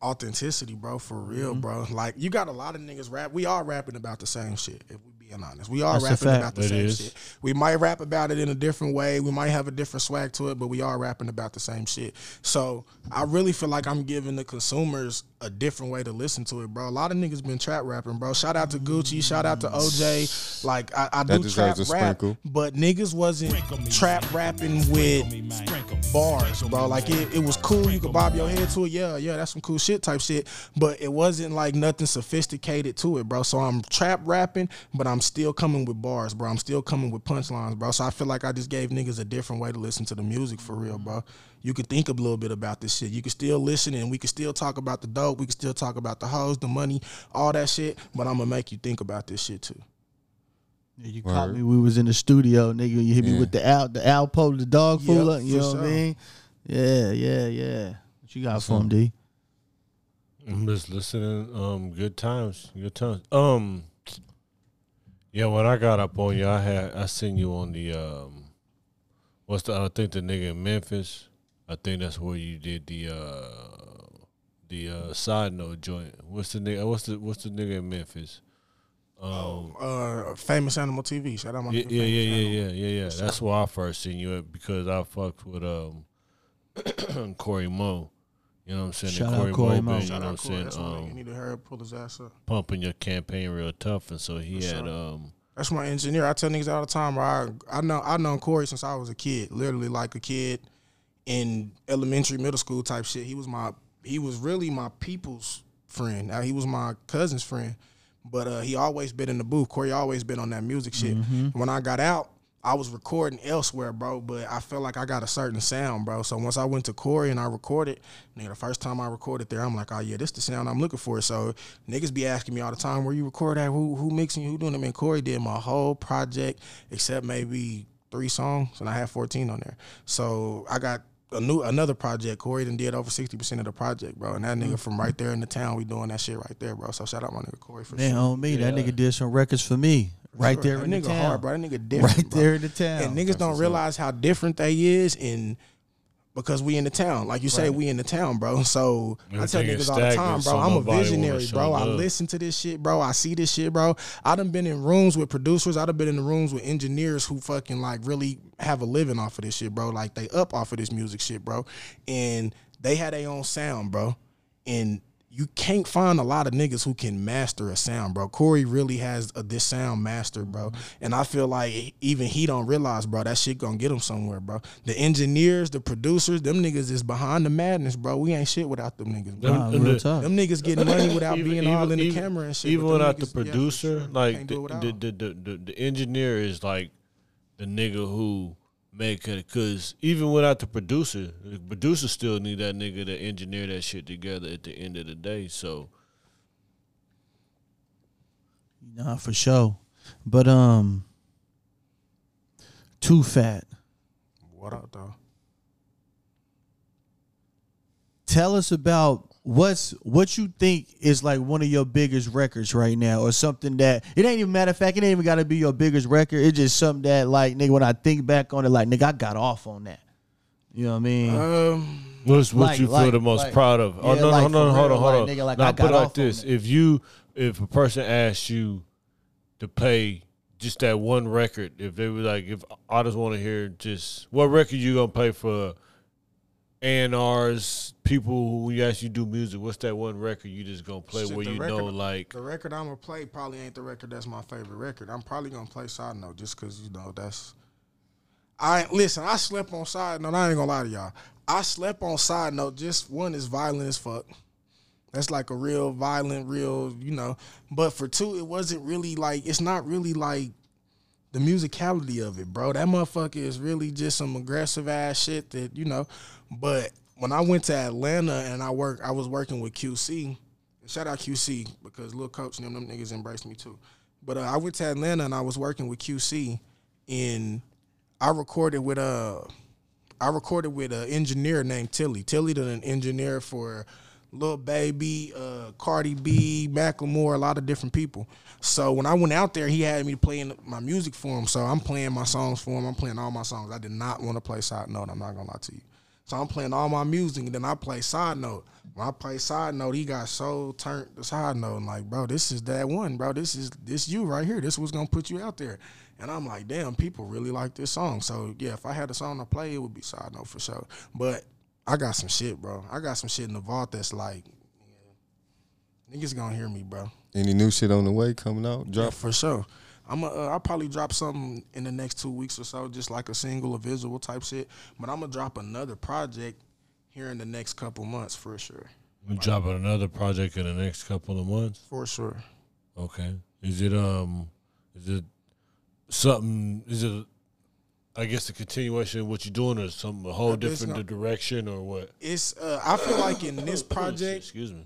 authenticity, bro, for real, bro. Like you got a lot of niggas rap. We all rapping about the same shit. If being honest, we are That's rapping about the It same is. shit. We might rap about it in a different way. We might have a different swag to it, but we are rapping about the same shit. So I really feel like I'm giving the consumers a different way to listen to it, bro. A lot of niggas been trap rapping, bro. Shout out to Gucci. Shout out to OJ. Like I, I That do trap deserves a rap, sprinkle. but niggas wasn't trap rapping with bars, bro. Like it, it was cool. You could bob your head to it. Yeah, yeah, that's some cool shit type shit. But it wasn't like nothing sophisticated to it, bro. So I'm trap rapping, but I'm still coming with bars, bro. I'm still coming with punchlines, bro. So I feel like I just gave niggas a different way to listen to the music for real, bro. You could think a little bit about this shit. You could still listen and we could still talk about the dope. We could still talk about the hoes, the money, all that shit. But I'm gonna make you think about this shit too. Yeah, you caught me. We was in the studio, nigga. You hit me with the al, the alpo, the dog food. Yep, look, you for know what I mean? Yeah, yeah, yeah. What you got for him, D? I'm just listening. Um, good times, good times. Um, yeah, when I got up on you, I had I seen you on the um, what's the I think the nigga in Memphis. I think that's where you did the uh, the uh, side note joint. What's the nigga? What's the what's the nigga in Memphis? Um, Uh, famous animal TV. Shout out my yeah, yeah, yeah, yeah, yeah, yeah, yeah. That's where I first seen you at because I fucked with um Corey Mo. You know what I'm saying? Shout And out Corey Corey Mo, Mo. you know what I'm out Corey. saying? That's my nigga. You Um, need to hurry up, pull his ass up. pumping your campaign real tough, and so he For had sure. um That's my engineer. I tell niggas all the time. Bro, I I know I known Corey since I was a kid. Literally like a kid in elementary, middle school type shit. He was my he was really my people's friend. Now he was my cousin's friend. But uh, he always been in the booth. Corey always been on that music shit. When I got out, I was recording elsewhere, bro. But I felt like I got a certain sound, bro. So once I went to Corey and I recorded, nigga, the first time I recorded there, I'm like, oh yeah, this the sound I'm looking for. So niggas be asking me all the time, where you record at? Who who mixing? Who doing it? Man, Corey did my whole project except maybe three songs, and I had 14 on there. So I got a new another project. Corey done did over 60 percent of the project, bro. And that nigga from right there in the town, we doing that shit right there, bro. So shout out my nigga Corey for Man, sure. on me, that nigga did some records for me. Right Sure. there that in nigga the town. hard, bro. That nigga different, right bro. there in the town. And niggas don't realize how different they is in because we in the town. Like you say, we in the town, bro. So I tell niggas all the time, bro. so I'm a visionary, show bro. I love. listen to this shit, bro. I see this shit, bro. I done been in rooms with producers. I done been in the rooms with engineers who fucking like really have a living off of this shit, bro. Like they up off of this music shit, bro. And they had their own sound, bro. And you can't find a lot of niggas who can master a sound, bro. Corey really has a, this sound master, bro. And I feel like even he don't realize, bro, that shit gonna get him somewhere, bro. The engineers, the producers, them niggas is behind the madness, bro. We ain't shit without them niggas, bro. Nah, real the- tough. Them niggas getting money without Even- being all even- in the even- camera and shit. Even but them without the niggas- yeah, producer, sure. like Can't the, do it without the, 'em. the, the, the, the engineer is like the nigga who make it. Because even without the producer, the producer still need that nigga to engineer that shit together at the end of the day. So Nah, for sure. But um, Toofat. What up, though? Tell us about what's what you think is like one of your biggest records right now, or something that it ain't even matter of fact, it ain't even got to be your biggest record. It's just something that like nigga, when I think back on it, like nigga, I got off on that. You know what I mean? Um, What's what Like- you feel like- the most like- proud of? oh yeah, no, like no, no, for hold on, hold like, on. nigga, like, now I put got it like this: if you, if a person asked you to play just that one record, if they were like, if artists want to hear just what record you gonna play for A&Rs, people who you actually do music, what's that one record you just gonna play Shit, where you record- know like the record I'm gonna play probably ain't the record that's my favorite record. I'm probably gonna play Side Note just cause you know that's. I listen. I slept on Side Note. I ain't gonna lie to y'all. I slept on Side Note. Just one is violent as fuck. That's like a real violent, real you know. But for two, it wasn't really like. It's not really like the musicality of it, bro. That motherfucker is really just some aggressive ass shit that you know. But when I went to Atlanta and I work, I was working with QC. Shout out QC because little coach and them, niggas embraced me too. But uh, I went to Atlanta and I was working with QC, and I recorded with a, I recorded with an engineer named Tilly. Tilly done an engineer for Lil Baby, uh, Cardi B, Macklemore, a lot of different people. So when I went out there, he had me playing my music for him. So I'm playing my songs for him. I'm playing all my songs. I did not want to play side note. I'm not gonna lie to you. So I'm playing all my music, and then I play side note. when I play side note, he got so turned to side note. and like, bro, this is that one, bro. This is this you right here. This was gonna put you out there. And I'm like, damn, people really like this song. So yeah, if I had a song to play, it would be side note for sure. But I got some shit, bro. I got some shit in the vault that's like, yeah, niggas gonna hear me, bro. Any new shit on the way coming out? Yeah, for sure. I'm a, uh, I'll probably drop something in the next two weeks or so, just like a single a visual type shit. But I'm gonna drop another project here in the next couple months for sure. We dropping another project in the next couple of months. For sure. Okay. Is it um is it something is it I guess a continuation of what you're doing or some a whole different direction or what? It's uh, I feel like in this project, Excuse me.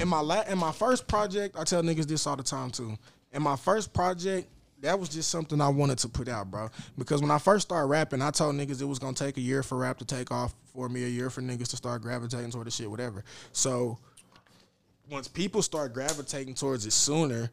in my la- in my first project, I tell niggas this all the time too. In my first project, that was just something I wanted to put out, bro. Because when I first started rapping, I told niggas it was gonna take a year for rap to take off, for me a year for niggas to start gravitating toward the shit, whatever. So once people start gravitating towards it sooner,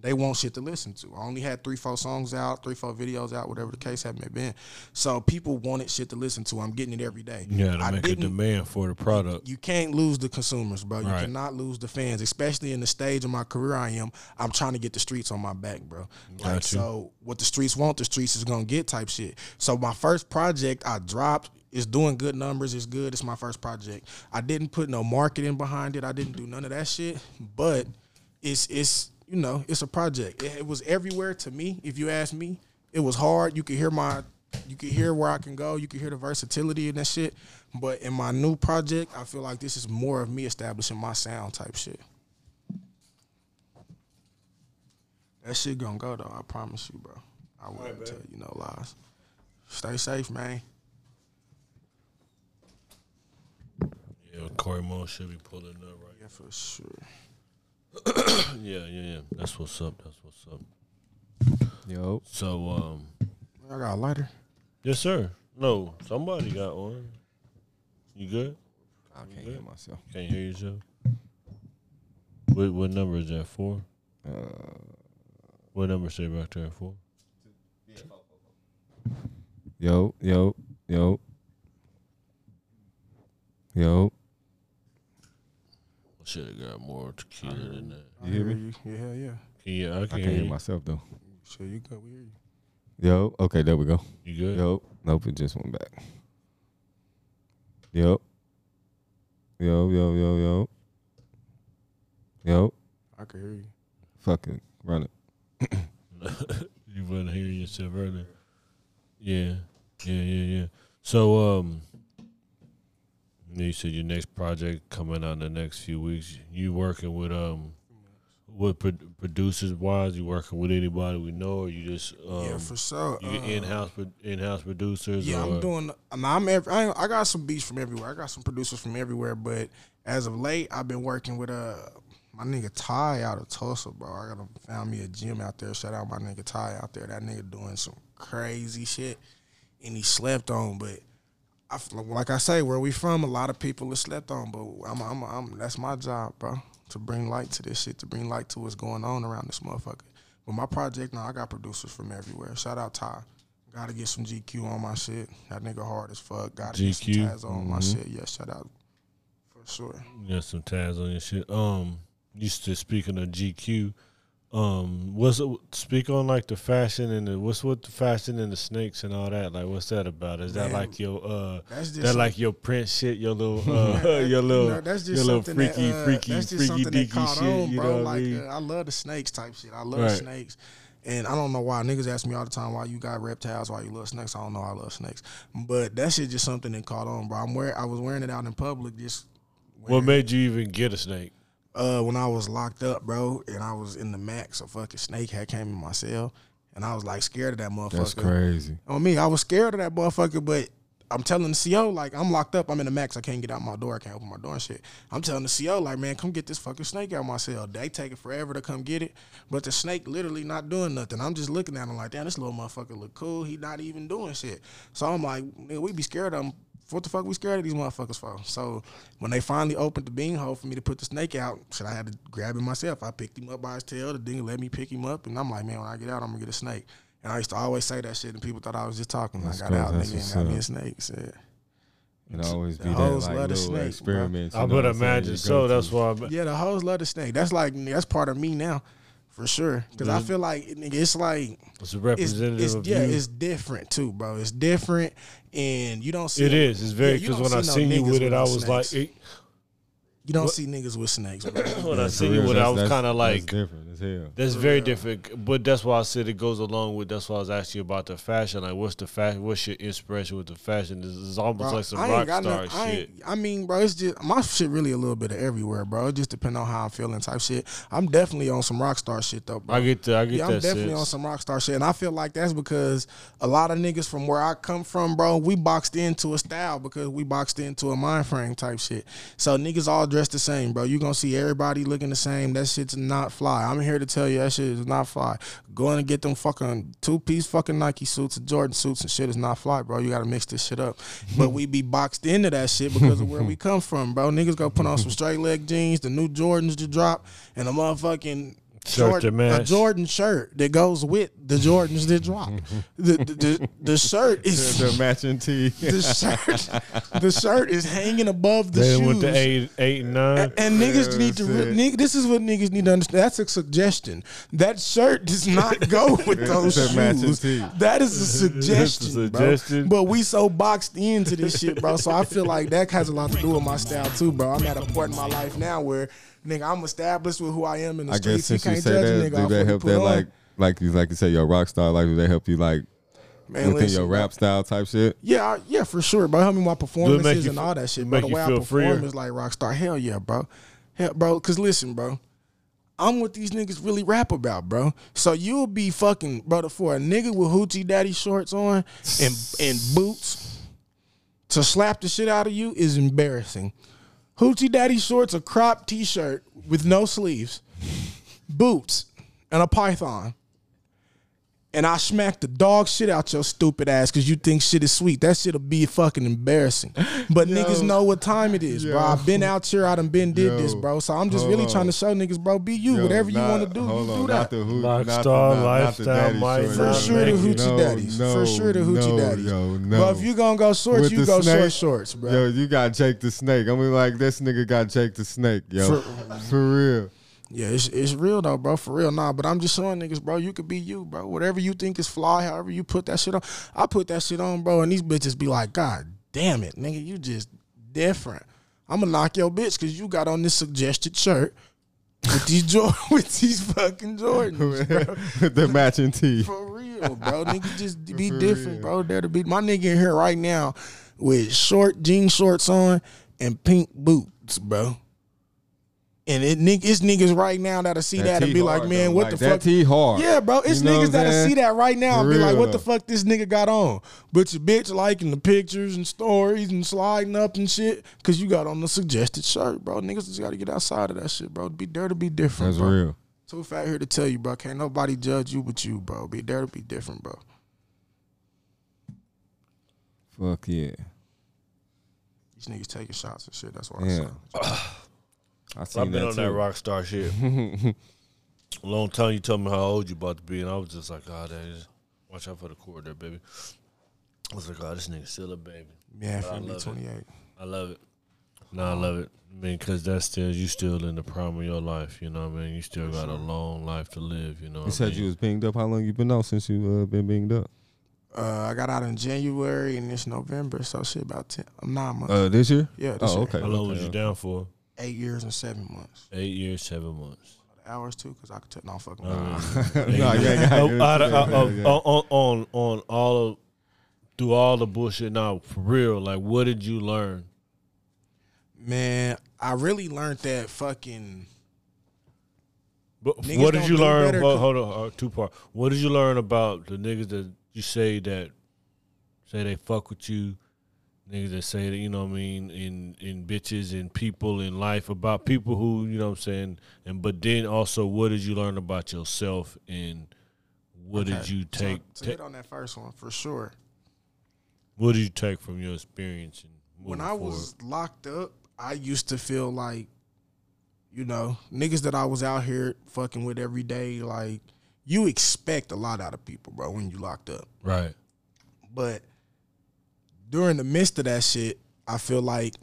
they want shit to listen to. I only had three, four songs out, three, four videos out, whatever the case had may been. So people wanted shit to listen to. I'm getting it every day. Yeah, to I make a demand for the product. you can't lose the consumers, bro. You Right. cannot lose the fans, especially in the stage of my career I am. I'm trying to get the streets on my back, bro. Like you. so, what the streets want, the streets is gonna get type shit. So my first project I dropped is doing good numbers. It's good. It's my first project. I didn't put no marketing behind it. I didn't do none of that shit. But it's it's you know it's a project. It, it was everywhere to me. If you ask me, it was hard. You could hear my you could hear where I can go. You could hear the versatility and that shit. But in my new project, I feel like this is more of me establishing my sound type shit. That shit gonna go though. I promise you, bro. I won't tell you no lies. Stay safe, man. Yeah, Corey Moore should be pulling up right. Yeah, for sure. Yeah, yeah, yeah. That's what's up. That's what's up. Yo. So, um, I got a lighter. yes, sir. No, somebody got one. You good? I can't hear myself. Can't hear yourself. What what number is that for? Uh, What number say back there for? yo, yo, yo, yo. Should have got more tequila than that. You hear me? you. Yeah, yeah. Can you, I I can can't hear hear myself though. Sure, you good. We hear you. Yo. Okay, there we go. You good? Yo. Nope, it just went back. Yo. Yo, yo, yo, yo. Yo. I can hear you. Fucking run it. you wasn't hearing yourself earlier. Yeah, yeah, yeah, yeah. So, um, you said your next project coming out in the next few weeks. You working with um, what pro- producers wise? You working with anybody we know, or you just um, yeah, for sure. you Uh, in house in house producers? Yeah, or, I'm doing. I'm. Every, I, I got some beats from everywhere. I got some producers from everywhere. But as of late, I've been working with uh my nigga Ty out of Tulsa, bro. I got found me a gym out there. Shout out my nigga Ty out there. That nigga doing some crazy shit, and he slept on. But I, like I say, where we from, a lot of people are slept on. But I'm, I'm, I'm, that's my job, bro, to bring light to this shit, to bring light to what's going on around this motherfucker. But my project, now I got producers from everywhere. Shout out Ty. Gotta get some GQ on my shit. That nigga hard as fuck. Gotta get some GQ? Taz on my shit. Yeah, shout out for sure. You got some tabs on your shit. Um, used to speaking of GQ. Um, what's it, speak on like the fashion and the what's with the fashion and the snakes and all that? Like, what's that about? Is that like your uh, That's just that like your Prince shit? Your little uh, your little No, that's just your little something freaky that, uh, freaky that's just freaky something deaky caught shit. on, you bro. know what I like mean? uh, I love the snakes type shit. I love Right. snakes, and I don't know why niggas ask me all the time why you got reptiles, why you love snakes. I don't know. I love snakes, but that shit just something that caught on, bro. I'm wear I was wearing it out in public just. what wearing- made you even get a snake? Uh, when I was locked up, bro, and I was in the max, a fucking snake had came in my cell, and I was like scared of that motherfucker. That's crazy. On me, I was scared of that motherfucker, but I'm telling the CO like I'm locked up. I'm in the max. I can't get out my door. I can't open my door and shit. I'm telling the CO like, man, come get this fucking snake out my cell. They take it forever to come get it, but the snake literally not doing nothing. I'm just looking at him like, damn, this little motherfucker look cool. He not even doing shit. So I'm like, nigga, we be scared of him. What the fuck we scared of these motherfuckers for? So when they finally opened the bean hole for me to put the snake out, shit, I had to grab him myself. I picked him up by his tail. The nigga let me pick him up, and I'm like, man, when I get out, I'm gonna get a snake. And I used to always say that shit, and people thought I was just talking. That's I got out, nigga, and what's got me a snake. Said, It always be The that hoes like love the little snake, experiments. I know would what I'm saying, imagine so. go to. That's why. I'm... Yeah, the hoes love the snake. That's like that's part of me now, for sure. Because I feel like nigga, it's like it's a it's, representative it's of yeah, you. it's different too, bro. It's different, and you don't see it It is. It's very because don't when I no seen you with it, I was like, it, you don't what- see niggas with snakes. Bro. when I Yeah, seen for you real, I was kind of that's like, different as hell. That's very different, but that's why I said it goes along with. That's why I was asking you about the fashion. Like, what's the fashion? What's your inspiration with the fashion? This is almost Bro, like some I rock star no- I shit. ain't- I mean, bro, it's just my shit really a little bit of everywhere, bro. It just depends on how I'm feeling, type shit. I'm definitely on some rock star shit though, bro. I get the, I get yeah, I'm that definitely sense. on some rock star shit, and I feel like that's because a lot of niggas from where I come from, bro, we boxed into a style because we boxed into a mind frame type shit. So niggas all dressed the same, bro. You gonna see everybody looking the same. That shit's not fly. I'm here to tell you that shit is not fly. Going to get them fucking two piece fucking Nike suits and Jordan suits and shit is not fly, bro. You gotta mix this shit up. But we be boxed into that shit because of where we come from, bro. Niggas gonna put on some straight leg jeans, the new Jordans to drop, and the motherfucking Jordan, a Jordan shirt that goes with the Jordans that drop. the, the, the the shirt is the matching tee. the shirt. The shirt is hanging above the They shoes. went to eight, eight and nine. A- And niggas Yeah, need to. Re- shit. this is what niggas need to understand. That's a suggestion. That shirt does not go with those It's a matching shoes. tee. That is a suggestion, bro. But we so boxed into this shit, bro. So I feel like that has a lot to do with my style too, bro. I'm at a point in my life now where, nigga, I'm established with who I am in the I guess streets. You since you can't say judge a that, nigga do off they what he help that on. like like you like you say your rock star like do they help you like Man, within your rap style type shit? Yeah, I- yeah, for sure, bro. Help me with my performances you and f- all that shit, make bro. The you way I perform freer? is like rock star. Hell yeah, bro. Hell, bro, cause listen, bro. I'm what these niggas really rap about, bro. So you'll be fucking, brother, for a nigga with hoochie daddy shorts on and and boots to slap the shit out of you is embarrassing. Hoochie daddy shorts, a crop t-shirt with no sleeves, boots, and a python and I smack the dog shit out your stupid ass because you think shit is sweet. That shit'll be fucking embarrassing. But niggas know what time it is, bro. I've been out here, I done been did this, bro. So I'm just Hold really on. trying to show niggas, bro, be you. Yo, Whatever you want to do, hold you on, do not that. the hoo- Rockstar, not the- not- not the lifestyle, daddy might shorts. For sure the make it. hoochie daddies. No, For sure the hoochie no, daddies. yo, no. But if you gonna go shorts, With you go snake, short shorts, bro. Yo, you got Jake the Snake. I mean, like this nigga got Jake the Snake, yo, For- for, real. Yeah, it's it's real though, bro. For real, nah. But I'm just showing niggas, bro. You could be you, bro. Whatever you think is fly, however you put that shit on, I put that shit on, bro. And these bitches be like, God damn it, nigga, you just different. I'm gonna knock your bitch because you got on this suggested shirt with these Jor- with these fucking Jordans, bro. The matching tee. For real, bro. nigga, just be For different, real. bro. There to be my nigga in here right now with short jean shorts on and pink boots, bro. And it it's niggas right now that'll see that, and be hard, like, man, though. what Like, the that fuck? tee hard. Yeah, bro. It's You know niggas that'll see that right now and be like, what the fuck this nigga got on? But your bitch liking the pictures and stories and sliding up and shit because you got on the suggested shirt, bro. Niggas just got to get outside of that shit, bro. Be there to be different, That's bro. real. Toofat here to tell you, bro. Can't nobody judge you but you, bro. Be there to be different, bro. Fuck yeah. These niggas taking shots and shit. That's why I Yeah. said. I seen I've been that on too. that rock star shit. A long time you told me how old you about to be, and I was just like, God, that is. Watch out for the cord there, baby. I was like, oh, this nigga still a baby. Yeah, I for me, love it. 28. I love it. No, I love it. I mean, because that's still, you still in the prime of your life, you know what I mean? You still got a long life to live, you know You what I said mean? you was binged up. How long you been out since you uh, been binged up? Uh, I got out in January and it's November, so shit about 10, nine months. Uh, this year? yeah, this Oh, year. okay. How long was you down for? Eight years and seven months. Eight years, seven months. Hours too, because I could tell. No, fucking. Nah, you ain't gotta get out into of- that, of- yeah. on, on on all of through all the bullshit now for real like what did you learn Man, I really learned that fucking. but Niggas what did you learn better hold, 'cause- hold on uh, two part what did you learn about the niggas that you say that say they fuck with you niggas that say that you know what I mean in in bitches and people in life about people who you know what I'm saying and but then also what did you learn about yourself and what did Okay, you so- take To, ta- hit on that first one for sure. what did you take from your experience and When I forward? was locked up, I used to feel like, you know, niggas that I was out here fucking with every day. Like, you expect a lot out of people, bro, when you locked up. right But during the midst of that shit, I feel like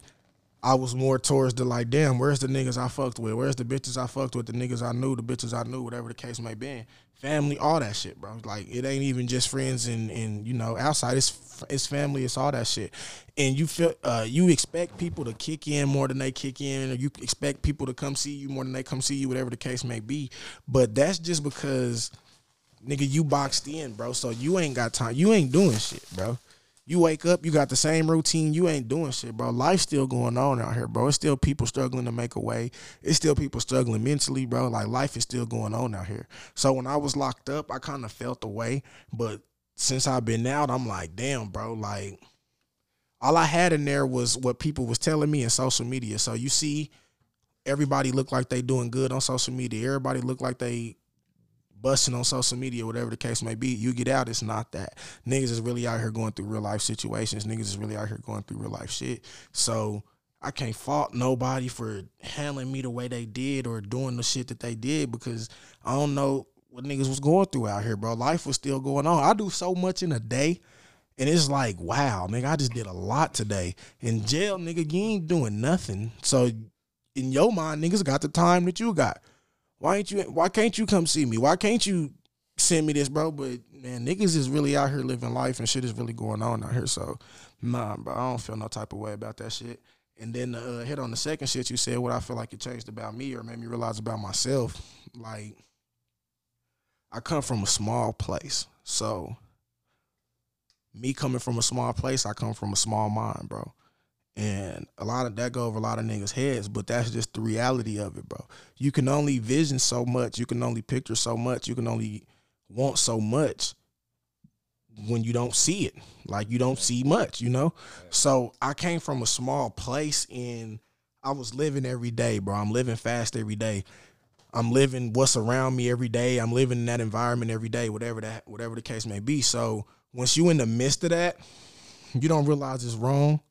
I was more towards the like, damn, where's the niggas I fucked with? Where's the bitches I fucked with? The niggas I knew, the bitches I knew, whatever the case may be. Family, all that shit, bro. Like it ain't even just friends and and you know outside. It's it's family. It's all that shit. And you feel uh, you expect people to kick in more than they kick in, or you expect people to come see you more than they come see you, whatever the case may be. But that's just because nigga, you boxed in, bro. So you ain't got time. You ain't doing shit, bro. You wake up, you got the same routine. You ain't doing shit, bro. Life's still going on out here, bro. It's still people struggling to make a way. It's still people struggling mentally, bro. Like life is still going on out here. So when I was locked up, I kind of felt the way. But since I've been out, I'm like, damn, bro. Like all I had in there was what people was telling me in social media. So you see, everybody look like they doing good on social media. Everybody look like they busting on social media, whatever the case may be, you get out, it's not that. Niggas is really out here going through real life situations. Niggas is really out here going through real life shit. So I can't fault nobody for handling me the way they did or doing the shit that they did because I don't know what niggas was going through out here, bro. Life was still going on. I do so much in a day. And it's like, wow, nigga, I just did a lot today. In jail, nigga, you ain't doing nothing. So in your mind, niggas got the time that you got. Why ain't you? Why can't you come see me? Why can't you send me this, bro? But man, niggas is really out here living life and shit is really going on out here. So nah, bro, I don't feel no type of way about that shit. And then uh, hit on the second shit you said, what I feel like it changed about me or made me realize about myself. Like I come from a small place, so me coming from a small place, I come from a small mind, bro. And a lot of that go over a lot of niggas' heads, but that's just the reality of it, bro. You can only vision so much, you can only picture so much, you can only want so much when you don't see it. Like you don't see much, you know? So I came from a small place and I was living every day, bro. I'm living fast every day. I'm living what's around me every day. I'm living in that environment every day, whatever that whatever the case may be. So once you in the midst of that, you don't realize it's wrong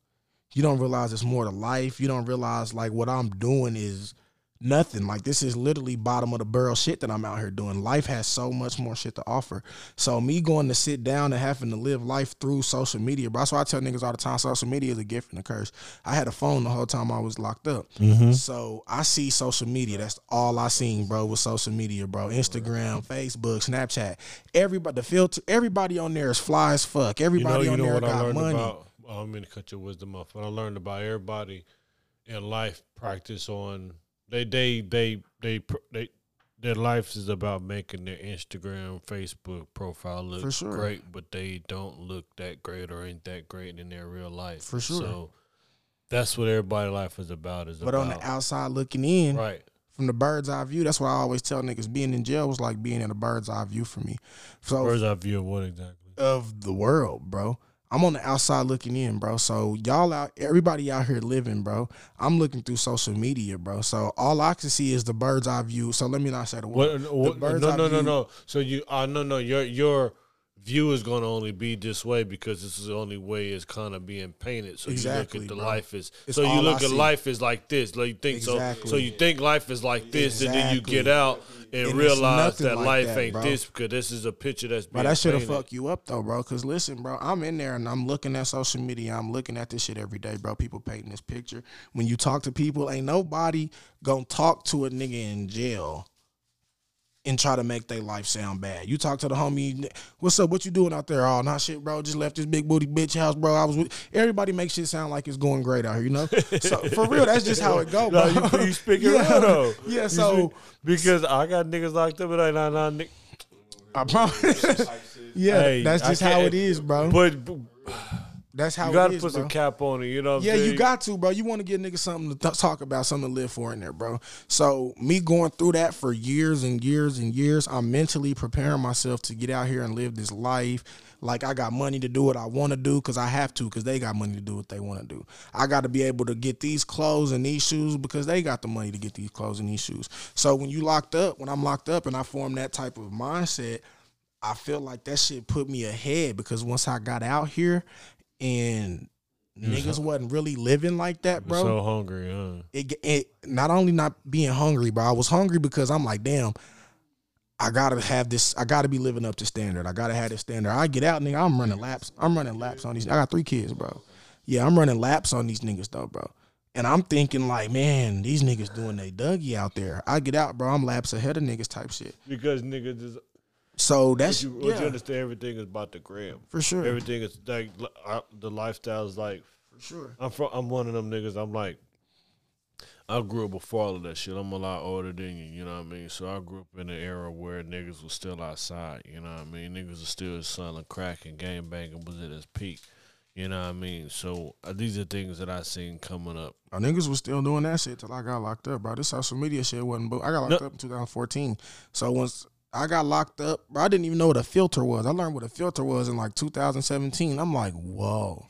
you don't realize it's more to life. You don't realize like what I'm doing is nothing. Like this is literally bottom of the barrel shit that I'm out here doing. Life has so much more shit to offer. So me going to sit down and having to live life through social media, bro. That's why I tell niggas all the time, social media is a gift and a curse. I had a phone the whole time I was locked up. Mm-hmm. So I see social media. That's all I seen, bro, with social media, bro. Instagram, Facebook, Snapchat. Everybody the filter everybody on there is fly as fuck. Everybody you know, on there got money. About, I don't mean to cut your wisdom off, but I learned about everybody in life practice on they they they they they their life is about making their Instagram, Facebook profile look sure. great, but they don't look that great or ain't that great in their real life. For sure. So that's what everybody life is about. Is but about. on the outside looking in, right? From the bird's eye view, that's why I always tell niggas being in jail was like being in a bird's eye view for me. So bird's eye view of what exactly? Of the world, bro. I'm on the outside looking in, bro. So y'all out, everybody out here living, bro. I'm looking through social media, bro. So all I can see is the bird's eye view. So let me not say the word. What, what, the no, no, no, no. So you, uh, no, no. Your your view is going to only be this way because this is the only way it's kind of being painted. So exactly, you look at the bro. life is. It's so you look I at see. life is like this. Like you think Exactly. so. So you think life is like this, and then you get out and, And realize that like life that, ain't bro. this because this is a picture that's being that should have painted. fuck you up though, bro. Cause listen, bro, I'm in there and I'm looking at social media. I'm looking at this shit every day, bro. People painting this picture. When you talk to people, ain't nobody gonna talk to a nigga in jail and try to make their life sound bad. You talk to the homie, what's up? What you doing out there? Oh, not shit, bro. Just left this big booty bitch house, bro. I was with everybody makes shit sound like it's going great out here, you know? So for real, that's just how it go, bro. No, you, you Yeah. real though. Yeah, You so- speak- because I got niggas locked up, and I nah, nah, nick- I promise. yeah, Hey, that's just how it is, bro. But, but That's how you got to is, put bro. some cap on it. You know? What I'm Yeah, you got to, bro. You want to give niggas something to th- talk about, something to live for in there, bro. So me going through that for years and years and years, I'm mentally preparing myself to get out here and live this life. Like I got money to do what I want to do because I have to because they got money to do what they want to do. I got to be able to get these clothes and these shoes because they got the money to get these clothes and these shoes. So when you locked up, when I'm locked up and I form that type of mindset, I feel like that shit put me ahead because once I got out here and niggas wasn't really living like that, bro. So hungry, huh? it, it not only not being hungry, bro. I was hungry because I'm like, damn, I gotta have this. I gotta be living up to standard. I gotta have this standard. I get out, nigga. I'm running laps. I'm running laps on these. I got three kids, bro. Yeah, I'm running laps on these niggas though, bro. And I'm thinking like, man, these niggas doing they Dougie out there. I get out, bro. I'm laps ahead of niggas type shit. Because niggas is So that's you, what you understand everything is about the gram. for sure. Everything is like li- uh, the lifestyle is like for sure. I'm from I'm one of them niggas. I'm like I grew up before all of that shit. I'm a lot older than you, you know what I mean? So I grew up in an era where niggas was still outside, you know what I mean? Niggas was still selling crack and game banging was at its peak. You know what I mean? So uh, these are things that I seen coming up. My niggas was still doing that shit till I got locked up, bro. This social media shit wasn't. But I got locked No. up in 2014. So once I got locked up, bro, I didn't even know what a filter was. I learned what a filter was in like 2017. I'm like, whoa.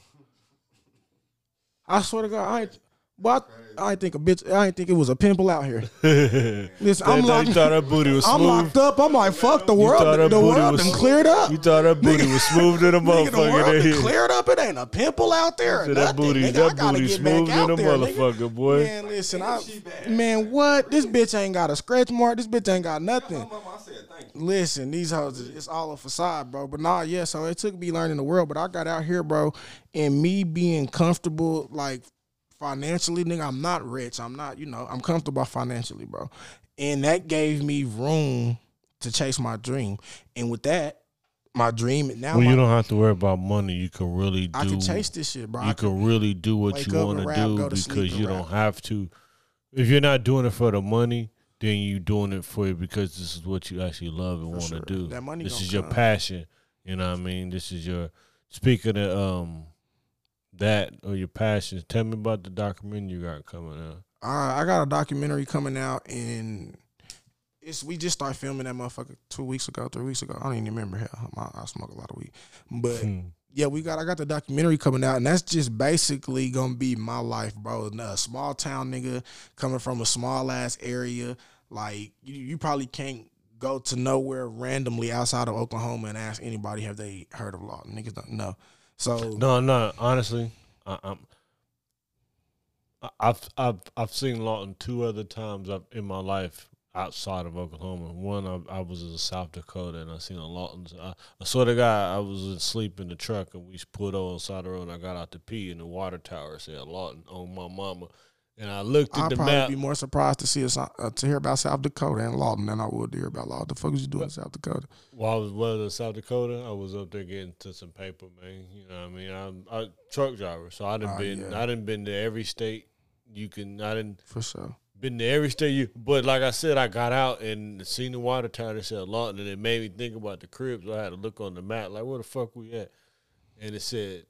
I swear to God, I ain't. What? I ain't think a bitch. I ain't think it was a pimple out here. Listen, I'm locked. you thought booty was I'm locked up. I'm like, fuck the You world. thought that The booty world was- cleared up. You thought that booty was smooth than a Nigga, the world done motherfucker. cleared up. It ain't a pimple out there. or that booty, nigga. I that booty smooth than a there, nigga. motherfucker, boy. Man, listen, I, man, what? This bitch ain't got a scratch mark. This bitch ain't got nothing. I said thank you. Listen, these hoes, it's all a facade, bro. But nah, yeah. So it took me learning the world, but I got out here, bro, and me being comfortable, like financially, nigga. I'm not rich. I'm not, you know, I'm comfortable financially, bro. And that gave me room to chase my dream. And with that, my dream now, When my, you don't have to worry about money, you can really do. I can chase this shit, bro. I you can really do what you want to rap, do go to sleep because you rap. don't have to. If you're not doing it for the money, then you doing it for it because this is what you actually love and want to sure. do. That money this is your come. passion. You know what I mean? This is your speaking of um that or your passions. Tell me about the documentary you got coming out. Uh, I got a documentary coming out, and it's we just started filming that motherfucker two weeks ago, three weeks ago. I don't even remember hell. I, I smoke a lot of weed, but Hmm. yeah, we got I got the documentary coming out, and that's just basically gonna be my life, bro. A small town nigga coming from a small ass area, like you, you probably can't go to nowhere randomly outside of Oklahoma and ask anybody have they heard of Lawton. Niggas don't know. So No, no. Honestly, I. I- I've I've I've seen Lawton two other times in my life outside of Oklahoma. One I, I was in South Dakota and I seen a Lawton. I, I swear to God, I was asleep in the truck and we pulled over on the side of the road I got out to pee and the water tower said Lawton on my mama. And I looked at I'd the probably map. be more surprised to see us uh, to hear about South Dakota and Lawton than I would to hear about Lawton. The fuck is you doing in South Dakota? While I was well in South Dakota, I was up there getting to some paper, man. You know what I mean? I'm a truck driver, so I didn't Ah, been yeah. I didn't been to every state you can. I didn't For sure. been to every state you. But like I said, I got out and seen the water tower that said Lawton, and it made me think about the cribs. I had to look on the map, like where the fuck we at, and it said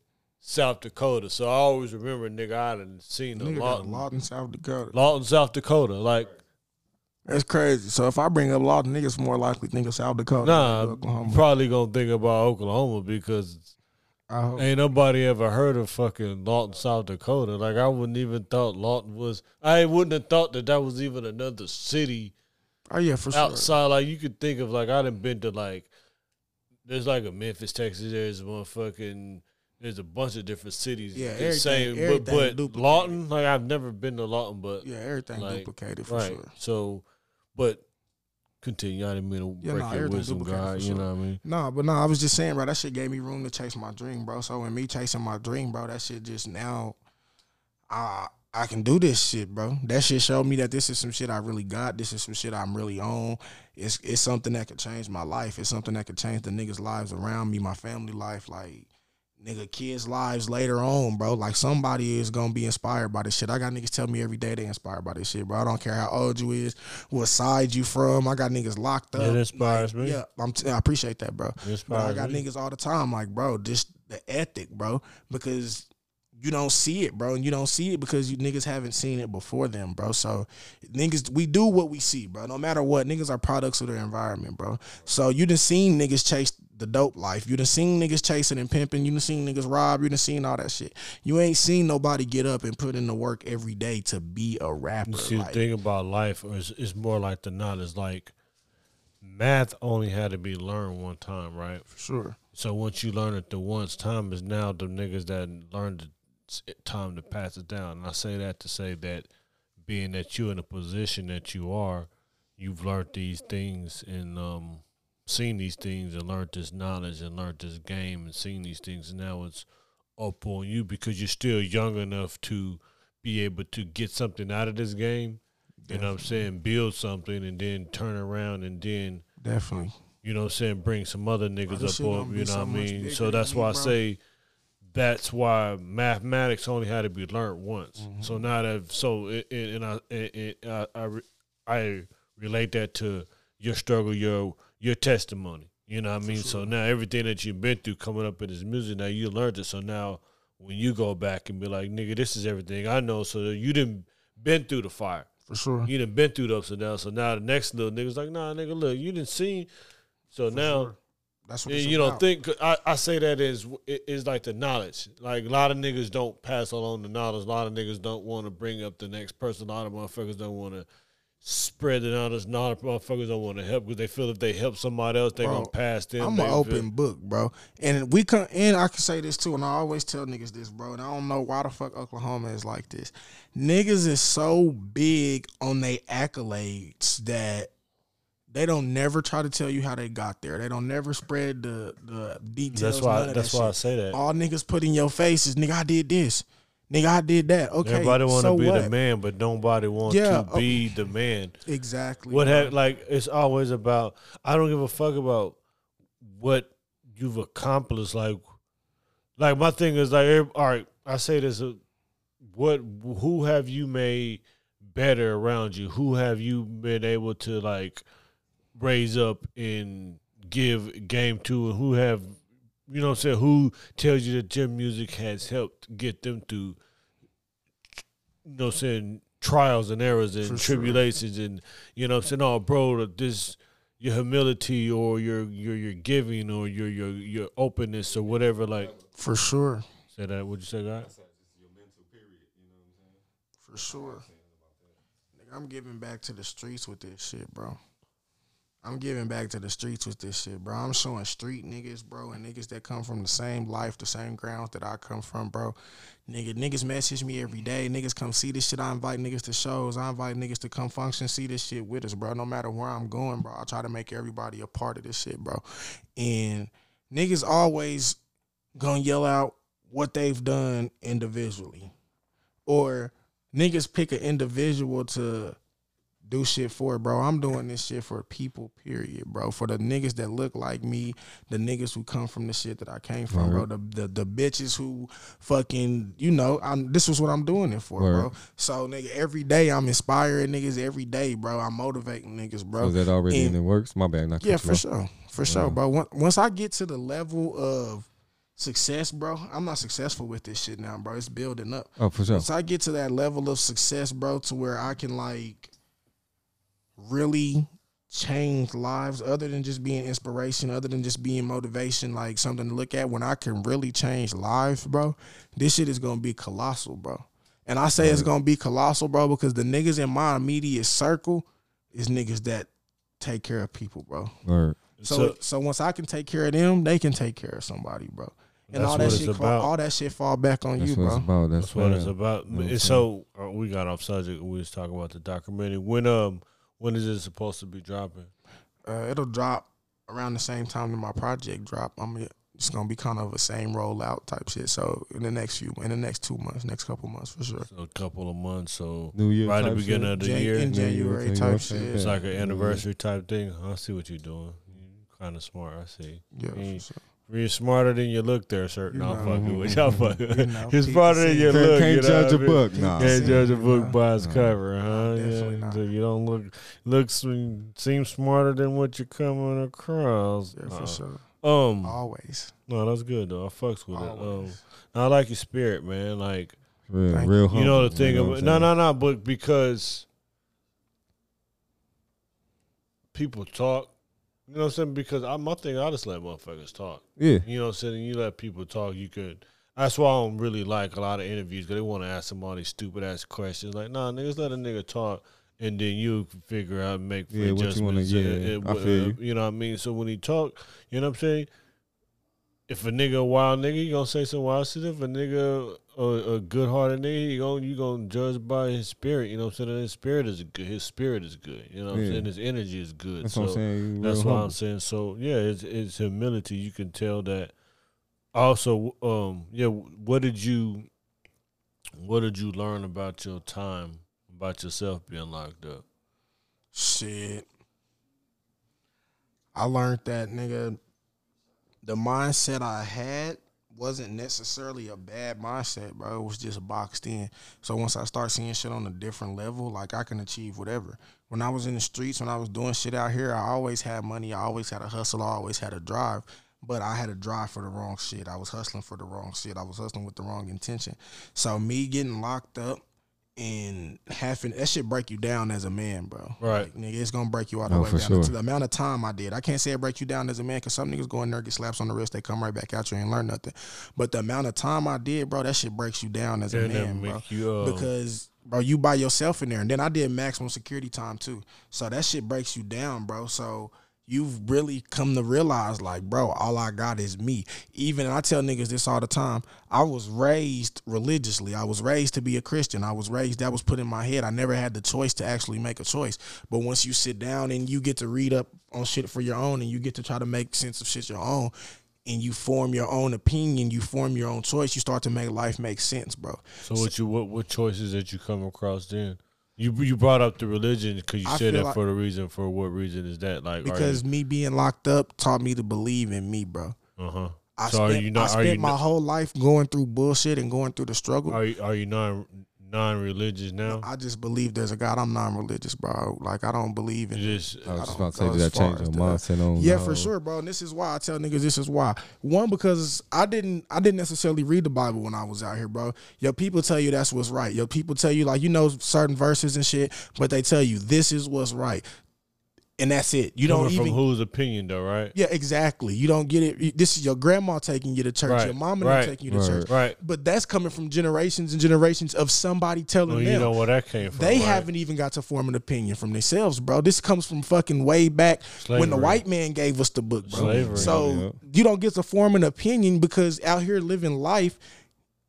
South Dakota. So I always remember, nigga, I done seen the Nigga got Lawton, Lawton, South Dakota. Lawton, South Dakota. Like That's crazy. So if I bring up Lawton, niggas more likely think of South Dakota. nah, than Oklahoma. probably gonna think about Oklahoma because I hope. Ain't nobody ever heard of fucking Lawton, South Dakota. Like I wouldn't even thought Lawton was. I wouldn't have thought that that was even another city Oh yeah, for sure. outside. Like you could think of like I done been to like. There's like a Memphis, Texas. There's one fucking. There's a bunch of different cities. Yeah, the everything- same, everything but but. Lawton, like I've never been to Lawton, but Yeah, everything like, duplicated for right. sure. So, but continue. I didn't mean to Yeah, break nah, your everything wisdom, duplicated God. for You know what I mean? No, but no, I was just saying, bro. That shit gave me room to chase my dream, bro. So when me chasing my dream, bro, that shit just now, I I can do this shit, bro. That shit showed me that this is some shit I really got. This is some shit I'm really on. It's it's something that could change my life. It's something that could change the niggas' lives around me, my family life, like nigga kids' lives later on, bro. Like somebody is gonna be inspired by this shit. I got niggas tell me every day they inspired by this shit, bro. I don't care how old you is, what side you from. I got niggas locked up. It inspires Like, me. Yeah, I'm t- I appreciate that, bro. It inspires But I got me. niggas all the time, like, bro, just the ethic, bro, because you don't see it, bro, and you don't see it because you niggas haven't seen it before them, bro. So niggas, we do what we see, bro. No matter what, niggas are products of their environment, bro. So you done seen niggas chase the dope life. You done seen niggas chasing and pimping. You done seen niggas rob. You done seen all that shit. You ain't seen nobody get up and put in the work every day to be a rapper. You see, like, the thing about life is, is more like the knowledge. Like math only had to be learned one time, right? for sure. So once you learn it the once, time is now the niggas that learned it's time to pass it down. And I say that to say that being that you're in a position that you are, you've learned these things and um, seen these things and learned this knowledge and learned this game and seen these things. And now it's up on you because you're still young enough to be able to get something out of this game. You know what I'm saying? Build something and then turn around and then Definitely. you know what I'm saying, bring some other niggas up on, you know what I mean? So that's why I bro. say that's why mathematics only had to be learned once. Mm-hmm. So now that so it, it, and I it, it, I I, re, I relate that to your struggle, your your testimony. You know what I mean? So now everything that you've been through coming up in this music, now you learned it. So now when you go back and be like, nigga, this is everything I know. So you didn't been through the fire. For sure. You didn't been through the ups and downs. So now the next little nigga's like, nah, nigga, look, you didn't see. So now That's what you don't about. think I, I say that is is like the knowledge. Like a lot of niggas don't pass along the knowledge. A lot of niggas don't want to bring up the next person. A lot of motherfuckers don't want to spread the knowledge. A lot of motherfuckers don't want to help because they feel if they help somebody else, they Bro, gonna pass them. I'm an open book, bro. And we come and I can say this too, and I always tell niggas this, bro. And I don't know why the fuck Oklahoma is like this. Niggas is so big on their accolades that they don't never try to tell you how they got there. They don't never spread the the details. That's why. That's that why I say that. All niggas put in your face is nigga, I did this. Nigga, I did that. Okay. Everybody want to so be what? the man, but nobody want Yeah, to be the man. Exactly. What bro. have like it's always about I don't give a fuck about what you've accomplished. Like, like my thing is like, all right, I say this: uh, what, who have you made better around you? Who have you been able to like raise up and give game to, and who have you know what I'm saying? Who tells you that your music has helped get them through? You know what I'm saying? Trials and errors and For sure. tribulations and you know what I'm saying? Oh, bro, this your humility or your your your giving or your your your openness or whatever. Like, For sure. say that. What'd you say, that? For sure. Nigga, I'm giving back to the streets with this shit, bro. I'm giving back to the streets with this shit, bro. I'm showing street niggas, bro, and niggas that come from the same life, the same grounds that I come from, bro. Nigga, niggas message me every day. Niggas come see this shit. I invite niggas to shows. I invite niggas to come function, see this shit with us, bro. No matter where I'm going, bro. I try to make everybody a part of this shit, bro. And niggas always gonna yell out what they've done individually. Or niggas pick an individual to do shit for, it, bro. I'm doing this shit for people, period, bro. For the niggas that look like me, the niggas who come from the shit that I came from, bro. The, the the bitches who fucking, you know, I'm this was what I'm doing it for, bro. So nigga, every day I'm inspiring niggas every day, bro. I'm motivating niggas, bro. Was that already And- in the works? My bad. Not yeah, for off. sure, for sure, bro. Once- Once I get to the level of success, bro, I'm not successful with this shit now, bro. It's building up. Oh, for sure. Once I get to that level of success, bro, to where I can like really change lives other than just being inspiration, other than just being motivation, like something to look at, when I can really change lives, bro, this shit is gonna be colossal, bro. And I say it's gonna be colossal, bro, because the niggas in my immediate circle is niggas that take care of people, bro. Word. So, So- so once I can take care of them, they can take care of somebody, bro. And all that shit, it's fall, about. all that shit fall back on That's you, what bro. it's about. That's, That's what it's about. You know what I'm And so uh, we got off subject. We was talking about the documentary. When um when is it supposed to be dropping? Uh, it'll drop around the same time that my project drop. I'm gonna- it's gonna be kind of a same rollout type shit. So in the next few, in the next two months, next couple months for sure. So a couple of months. So New Year right at the beginning shit? of the Jan- year. in January type type shit. shit. It's like an anniversary type thing. I see what you're doing. You're kind of smart. I see. Yeah, for sure. You're smarter than you look there, sir. You No, I'm know. fucking with y'all. Fucking. You know, You're smarter than the you Seed. look. Can't you know judge what a I mean? book. Pete Nah. the Can't Seed. judge a book by its No. cover, huh? Definitely yeah, not. so you don't look looks seem smarter than what you're coming across. Yeah, for Uh, sure. Um, Always. no, that's good though. I fucks with it. Um, I like your spirit, man. Like Real, Thank real you know the thing about what no, no, no, but because people talk, you know what I'm saying? Because I, my thing, I just let motherfuckers talk. Yeah. You know what I'm saying? You let people talk, you could. That's why I don't really like a lot of interviews because they want to ask these stupid ass questions. Like, nah, niggas, let a nigga talk, and then you figure out and make Yeah, what you wanna- adjustments. yeah, uh, I uh, feel you. know what I mean? So when he talk, you know what I'm saying? If a nigga a wild nigga, you gonna say some wild shit. If a nigga a, a good hearted nigga, you gonna you gonna judge by his spirit. You know what I'm saying? His spirit is good. His spirit is good. You know what I'm saying? His energy is good. That's so what I'm saying. That's real why. I'm saying. So yeah, it's it's humility. You can tell that Also, um, yeah, what did you what did you learn about your time, about yourself being locked up? Shit. I learned that nigga the mindset I had wasn't necessarily a bad mindset, bro. It was just boxed in. So once I start seeing shit on a different level, like I can achieve whatever. When I was in the streets, when I was doing shit out here, I always had money. I always had a hustle. I always had a drive. But I had a drive for the wrong shit. I was hustling for the wrong shit. I was hustling with the wrong intention. So me getting locked up and having that shit break you down as a man, bro. Right. Like, nigga, it's gonna break you all the Oh, way for down. sure. To the amount of time I did, I can't say it break you down as a man because some niggas go in there get slaps on the wrist, they come right back out you and learn nothing. But the amount of time I did, bro, that shit breaks you down as a They'll never man, bro. you, uh, because bro, you by yourself in there, and then I did maximum security time too. So that shit breaks you down, bro. So you've really come to realize, like, bro, all I got is me. Even I tell niggas this all the time. I was raised religiously. I was raised to be a Christian. I was raised that was put in my head. I never had the choice to actually make a choice. But once you sit down and you get to read up on shit for your own, and you get to try to make sense of shit your own. And you form your own opinion, you form your own choice. You start to make life make sense, bro. So what you what what choices that you come across then? You you brought up the religion because you I said that like- for the reason. For what reason is that? Like because me being locked up taught me to believe in me, bro. uh huh. I So spent, are you not? I Are spent you my not, whole life going through bullshit and going through the struggle. are you, are you non non religious now? I just believe there's a God. I'm non-religious, bro. Like I don't believe in. You just I was I just about to say, did as that far change your that. mindset on? Yeah, the for sure, bro. And this is why I tell niggas this is why. One, because I didn't I didn't necessarily read the Bible when I was out here, bro. Your people tell you that's what's right. Your people tell you like you know certain verses and shit, but they tell you this is what's right. And that's it. You don't even from whose opinion though, right? Yeah, exactly. You don't get it. This is your grandma taking you to church, Right, your mama right, taking you to right. church. Right. But that's coming from generations and generations of somebody telling Well, them. you know where that came from. they right? haven't even got to form an opinion from themselves, bro. This comes from fucking way back when the white man gave us the book, bro. Slavery, so yeah. you don't get to form an opinion because out here living life,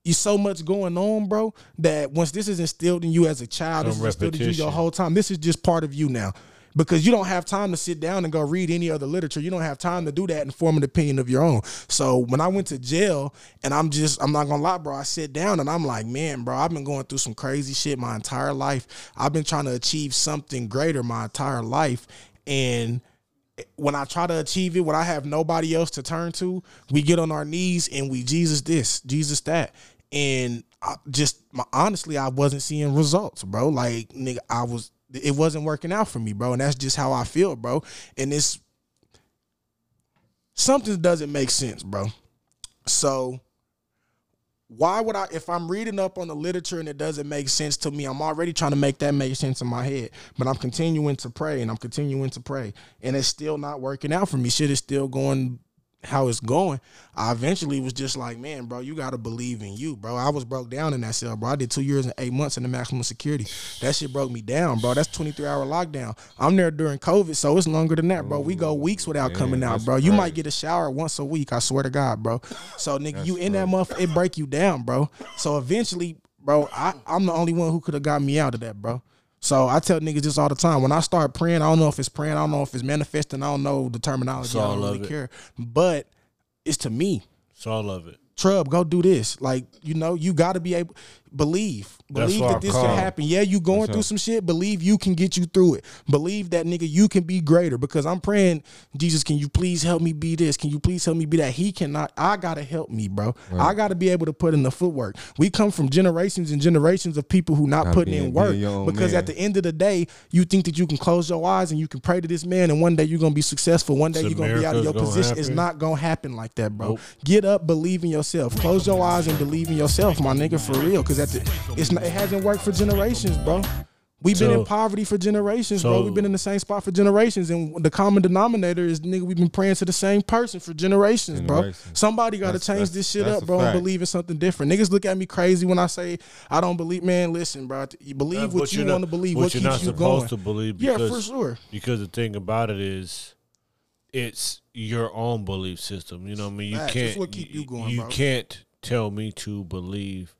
you so much going on, bro, that once this is instilled in you as a child, this is instilled in you your whole time. This is just part of you now. Because you don't have time to sit down and go read any other literature. You don't have time to do that and form an opinion of your own. So when I went to jail and I'm just, I'm not gonna lie, bro, I sit down and I'm like, man, bro, I've been going through some crazy shit my entire life. I've been trying to achieve something greater my entire life. And when I try to achieve it, when I have nobody else to turn to, we get on our knees and we Jesus this, Jesus that. And I just my, honestly, I wasn't seeing results, bro. Like nigga, I was it wasn't working out for me, bro. And that's just how I feel, bro. And it's something doesn't make sense, bro. So why would I if I'm reading up on the literature and it doesn't make sense to me, I'm already trying to make that make sense in my head. But I'm continuing to pray and I'm continuing to pray. And it's still not working out for me. Shit is still going how it's going. I eventually was just like, man, bro, you gotta believe in you, bro. I was broke down in that cell, bro. I did two years and eight months in the maximum security. That shit broke me down, bro. That's 23 hour lockdown. I'm there during COVID, so it's longer than that, bro. We go weeks without man, coming out, bro. You might get a shower once a week. I swear to God, bro. So nigga, you in that month, it break you down, bro. So eventually, bro, I, I'm the only one who could have got me out of that, bro. So I tell niggas this all the time. When I start praying, I don't know if it's praying, I don't know if it's manifesting, I don't know the terminology. It's I don't really it. care. But it's to me. So I love it. Troub, go do this. Like, you know, you gotta be able believe. Believe that this can happen. Yeah, you going That's through right. some shit. Believe you can get you through it. Believe that nigga, you can be greater. Because I'm praying, Jesus, can you please help me be this? Can you please help me be that? He cannot. I gotta help me, bro. I gotta be able to put in the footwork. We come from generations and generations of people who not Gotta putting in work. Because man. at the end of the day, you think that you can close your eyes and you can pray to this man, and one day you're gonna be successful. One day you're gonna be out of your position. It's not gonna happen like that, bro. Nope. Get up, believe in yourself. Close your eyes and believe in yourself, my nigga, for real. Because at the, it's not, it hasn't worked for generations, bro. We've been So- in poverty for generations, bro. We've been in the same spot for generations, and the common denominator is nigga. We've been praying to the same person for generations, bro. Somebody got to change this shit up, bro, and believe in something different. Niggas look at me crazy when I say I don't believe. Man, listen, bro. You believe what you want to believe. What you're keeps not you supposed going? to believe Yeah, for sure. because the thing about it is it's your own belief system. You know what I mean? You Facts. can't what keep you going, bro. you bro. can't tell me to believe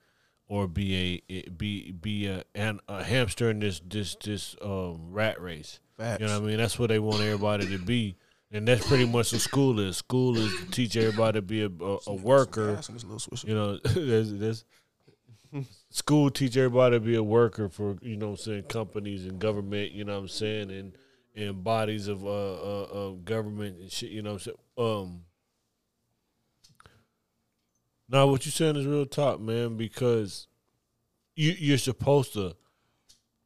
or be a be be a an, a hamster in this this this um rat race. Facts. You know what I mean? That's what they want everybody to be. And that's pretty much what school is. School is to teach everybody to be a, a, a worker. Gas in this little swisher. You know, there's, there's school teach everybody to be a worker for you know I'm saying companies and government. You know what I'm saying and and bodies of uh, uh of government and shit. You know what I'm saying. Um. Now, what you're saying is real talk, man, because you you're supposed to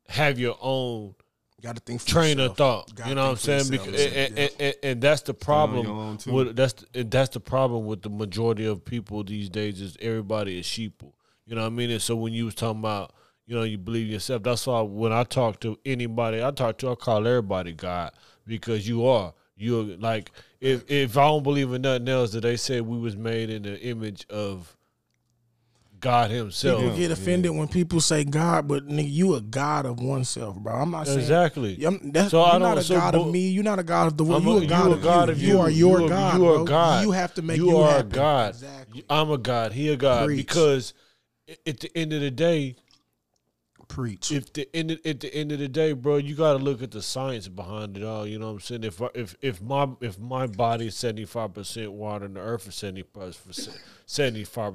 have your own Got to think train of thought. Gotta You know what I'm saying? Because yourself. and, Yeah. and, and, and that's the problem. With that's the, and that's the problem with the majority of people these days is everybody is sheeple. You know what I mean? And so when you was talking about you know you believe yourself, that's why when I talk to anybody, I talk to I call everybody God because you are. You're like if if I don't believe in nothing else, that they say we was made in the image of God Himself. People get offended when people say God, but nigga, you a God of oneself, bro. I'm not saying Exactly. I'm, that's, So I you're don't- not a so God bu- of me. You're not a God of the world. I'm You a- a God, you a of, God you. of you. you. are your You are- God. you are bro. God. You have to make you you, are happy. a God. Exactly. I'm a God. He a God Preach. because at the end of the day, Preach. if the end of, at the end of the day, bro, you got to look at the science behind it all. You know what I'm saying? If if if my if my body is 75 percent water and the Earth is 75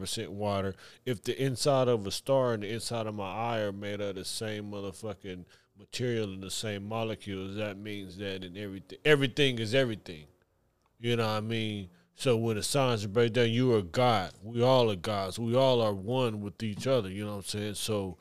percent water, if the inside of a star and the inside of my eye are made of the same motherfucking material and the same molecules, that means that in everything everything is everything. You know what I mean? So when the science breaks down, you are God. We all are gods. We all are one with each other. You know what I'm saying? So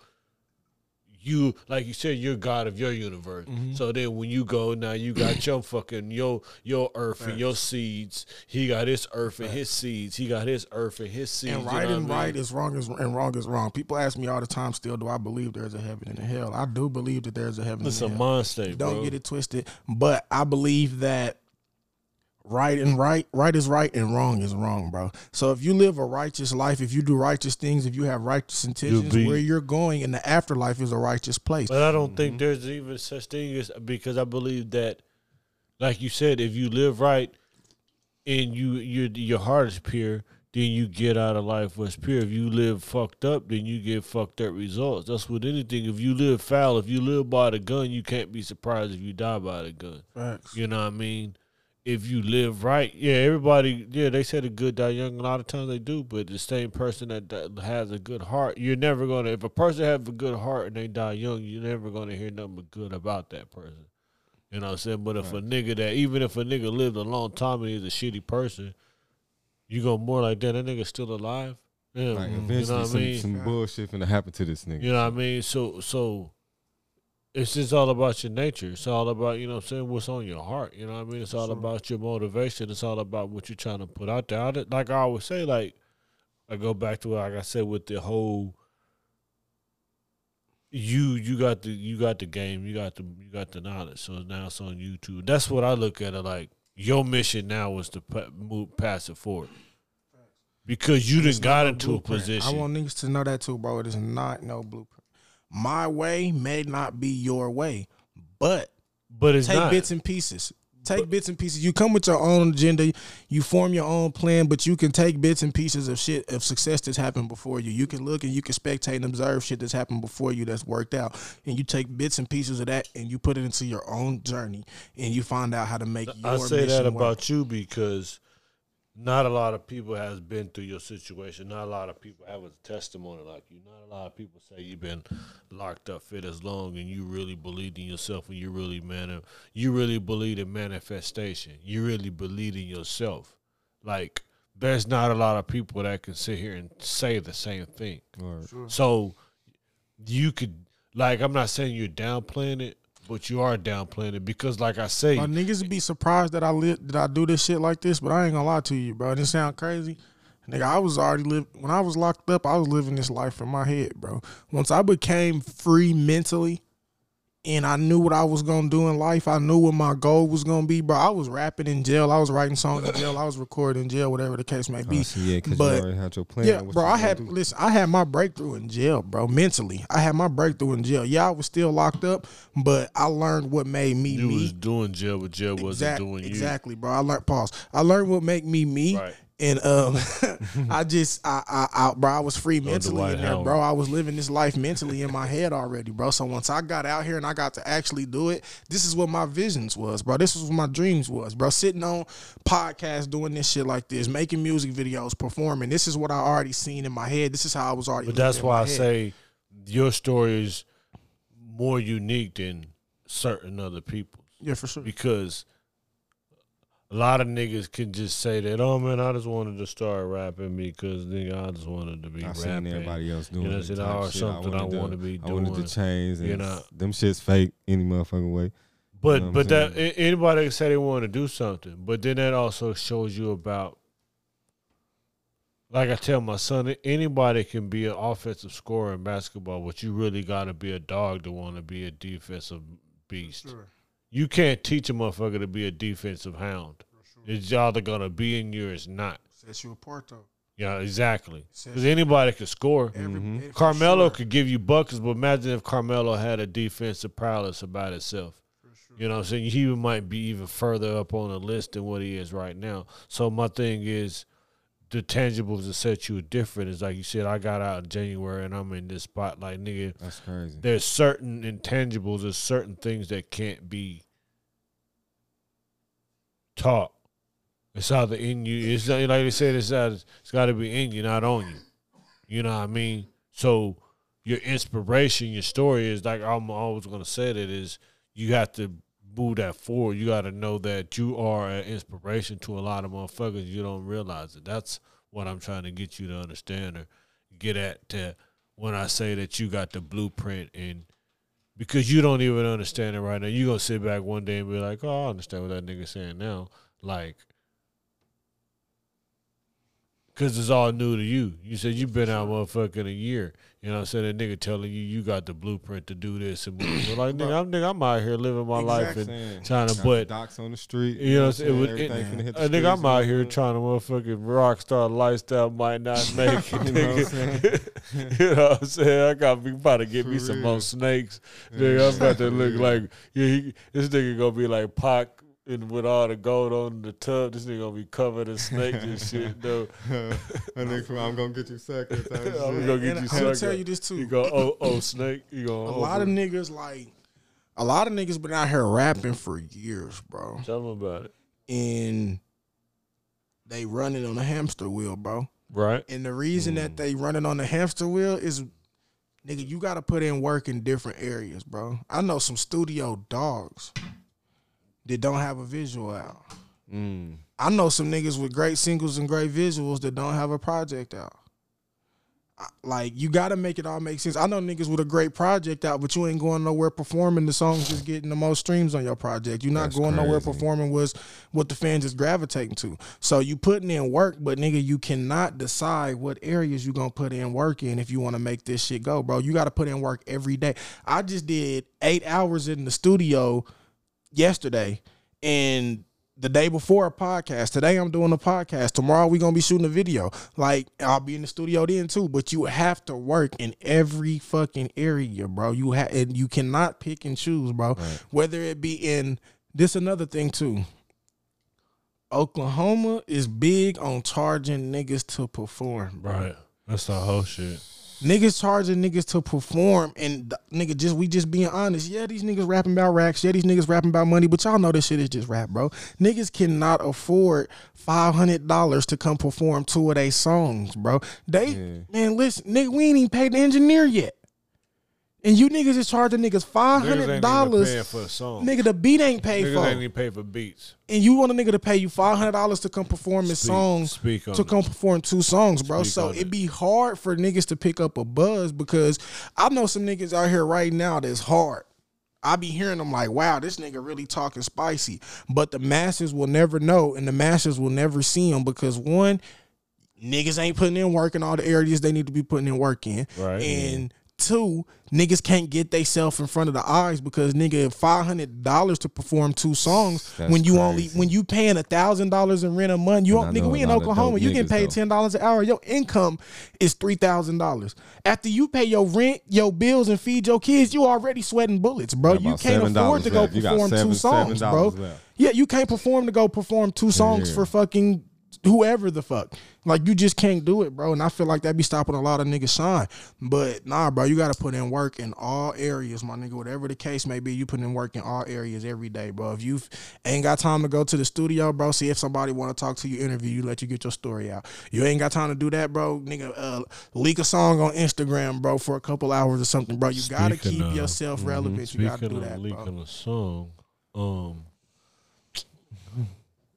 you, like you said, you're God of your universe. Mm-hmm. So then when you go now, you got your fucking your your earth and your seeds. He got his earth and his seeds. He got his earth and his seeds. and you right know and I mean? right is wrong is and wrong is wrong. People ask me all the time. Still, do I believe there's a heaven and a hell? I do believe that there's a heaven. It's and a a hell. mind state, Don't bro. get it twisted. But I believe that right and right, right is right and wrong is wrong, bro. So if you live a righteous life, if you do righteous things, if you have righteous intentions, be- where you're going in the afterlife is a righteous place. But I don't think mm-hmm. there's even such thing as because I believe that, like you said, if you live right and you your your heart is pure, then you get out of life what's pure. If you live fucked up, then you get fucked up results. That's with anything. If you live foul, if you live by the gun, you can't be surprised if you die by the gun. Facts. You know what I mean? If you live right, yeah, everybody, yeah, they say the good die young. A lot of times they do, but the same person that, that has a good heart, you're never gonna. If a person have a good heart and they die young, you're never gonna hear nothing but good about that person. You know what I'm saying? But if a nigga that, even if a nigga lived a long time and he's a shitty person, you go more like that. That nigga still alive. Yeah, Like you eventually, know what I some, mean? some bullshit finna happen to this nigga. You know what I mean? So so it's just all about your nature. It's all about, you know what I'm saying, what's on your heart. You know what I mean? It's all about your motivation. It's all about what you're trying to put out there. I, like I always say, like I go back to what like I said with the whole you you got the you got the game, you got the you got the knowledge. So now it's on YouTube. That's what I look at it like. Your mission now is to move pass it forward. Because you done got no into a position. I want niggas to know that too, bro. It is not no blueprint. My way may not be your way, but but it's take not. bits and pieces. Take bits and pieces. You come with your own agenda. You form your own plan, but you can take bits and pieces of shit of success that's happened before you. You can look and you can spectate and observe shit that's happened before you that's worked out, and you take bits and pieces of that and you put it into your own journey, and you find out how to make your I say that mission work. about you because not a lot of people has been through your situation. Not a lot of people have a testimony like you. Not a lot of people say you've been locked up for this long and you really believed in yourself and you really man you really believe in manifestation. You really believe in yourself. Like there's not a lot of people that can sit here and say the same thing. Or- So you could like I'm not saying you're downplaying it, but you are downplaying it because like I say My niggas be surprised that I live that I do this shit like this, but I ain't gonna lie to you, bro. This sound crazy. Nigga, I was already live when I was locked up, I was living this life in my head, bro. Once I became free mentally and I knew what I was gonna do in life, I knew what my goal was gonna be, bro. I was rapping in jail, I was writing songs in jail, I was recording in jail, whatever the case may I be. Oh, see, yeah, because you already had your plan. Yeah, bro. I had do. listen. I had my breakthrough in jail, bro. Mentally, I had my breakthrough in jail. Yeah, I was still locked up, but I learned what made me you me. was doing jail, but jail wasn't Exact- doing you. exactly, bro. I learned pause. I learned what make me me, Right. And um, I just, I, I, I, bro, I was free mentally in there, bro. I was living this life mentally in my head already, bro. So once I got out here and I got to actually do it, this is what my visions was, bro. This is what my dreams was, bro. Sitting on podcasts, doing this shit like this, making music videos, performing. This is what I already seen in my head. This is how I was already. But that's why I head. say your story is more unique than certain other people's yeah, for sure. because a lot of niggas can just say that, oh man, I just wanted to start rapping because nigga, I just wanted to be I rapping. seen everybody else doing You know, it. said, type "Oh, shit. something I wanted wanna be I wanted doing," to change. And you know. them shit's fake any motherfucking way. But You know but I'm that anybody can say they want to do something, but then that also shows you about. Like I tell my son, anybody can be an offensive scorer in basketball, but you really got to be a dog to want to be a defensive beast. Sure. You can't teach a motherfucker to be a defensive hound. It's either gonna be in you or it's not. Sets you apart though. Yeah, exactly. Because anybody could score. Every, Mhm. Carmelo sure. could give you buckets, but imagine if Carmelo had a defensive prowess about itself. Sure. You know what I'm saying? He might be even further up on the list than what he is right now. So my thing is the tangibles that set you different is like you said, I got out in January and I'm in this spot. Like nigga, That's crazy. there's certain intangibles, there's certain things that can't be taught. It's either in you. It's not, like they said. It's either, it's got to be in you, not on you. You know what I mean? So your inspiration, your story is like I'm always gonna say that is you have to move that forward. You got to know that you are an inspiration to a lot of motherfuckers. You don't realize it. That's what I'm trying to get you to understand or get at. To when I say that you got the blueprint and because you don't even understand it right now. You gonna sit back one day and be like, "Oh, I understand what that nigga saying now." Like, cause it's all new to you. You said you've been out motherfucking a year. You know, what I'm saying that nigga telling you you got the blueprint to do this and move. Like, nigga, I'm nigga, I'm out here living my life and trying to but the docs on the street. you know, what I'm saying? it it, I think I'm out here trying to motherfucking rock star lifestyle might not make it. You know what I'm nigga. you know what I'm saying? I got me about to get For me some real. more snakes. Nigga, I'm about to look Yeah. like yeah, he, this nigga gonna be like Pac and with all the gold on the tub. This nigga gonna be covered in snakes and shit. Though and nigga from I'm gonna get you suckers. I'm gonna get And you I'm gonna tell you this too. You go oh oh snake. You go A lot of niggas like, a lot of niggas been out here rapping for years, bro, tell them about it. and they running on a hamster wheel, bro. Right. And the reason Mm. that they running on the hamster wheel is, nigga, you got to put in work in different areas, bro. I know some studio dogs that don't have a visual out. Mm. I know some niggas with great singles and great visuals that don't have a project out. Like you got to make it all make sense. I know niggas with a great project out, but you ain't going nowhere performing. The songs just getting the most streams on your project. You're not That's going nowhere performing was what the fans is gravitating to. So you putting in work, but nigga, you cannot decide what areas you gonna put in work in if you want to make this shit go, bro. You got to put in work every day. I just did eight hours in the studio yesterday and the day before a podcast. Today I'm doing a podcast. Tomorrow we're gonna be shooting a video. Like I'll be in the studio then too. But you have to work in every fucking area, bro. You have and you cannot pick and choose, bro. Whether it be in this another thing too. Oklahoma is big on charging niggas to perform, bro. Right. That's the whole shit. Niggas charging niggas to perform and th- nigga just we just being honest. Yeah, these niggas rapping about racks. Yeah, these niggas rapping about money, but y'all know this shit is just rap, bro. Niggas cannot afford five hundred dollars to come perform two of their songs, bro. They Yeah. man, listen, nigga, we ain't even paid the engineer yet. And you niggas is charging niggas five Niggas dollars. for a song. Nigga, the beat ain't paid Niggas for. ain't even pay for beats. and you want a nigga to pay you five hundred dollars to come perform his songs speak on to it. come perform two songs, bro. Speak so it it. be hard for niggas to pick up a buzz because I know some niggas out here right now that's hard. I be hearing them like, wow, this nigga really talking spicy. But the masses will never know and the masses will never see him because one, niggas ain't putting in work in all the areas they need to be putting in work in. Right. And two, niggas can't get theyself in front of the eyes because nigga five hundred dollars to perform two songs That's when you only when you paying a thousand dollars in rent a month. You And nigga, we in Oklahoma. You get niggas, paid ten dollars an hour. Your income is three thousand dollars. After you pay your rent, your bills, and feed your kids, you already sweating bullets, bro. You can't afford to go left. Perform seven- two songs, bro. left. Yeah, you can't perform to go perform two songs Yeah. for fucking whoever the fuck. Like you just can't do it, bro. And I feel like that be stopping a lot of niggas shine. But nah, bro, you gotta put in work in all areas, my nigga. Whatever the case may be, you put in work in all areas every day, bro. If you ain't got time to go to the studio, bro, see if somebody wanna talk to you, interview you, let you get your story out. You ain't got time to do that, bro. Nigga, uh, leak a song on Instagram, bro, for a couple hours or something, bro. You gotta keep of- yourself mhm, relevant. You gotta Speaking do of that, leaking bro. a song, um,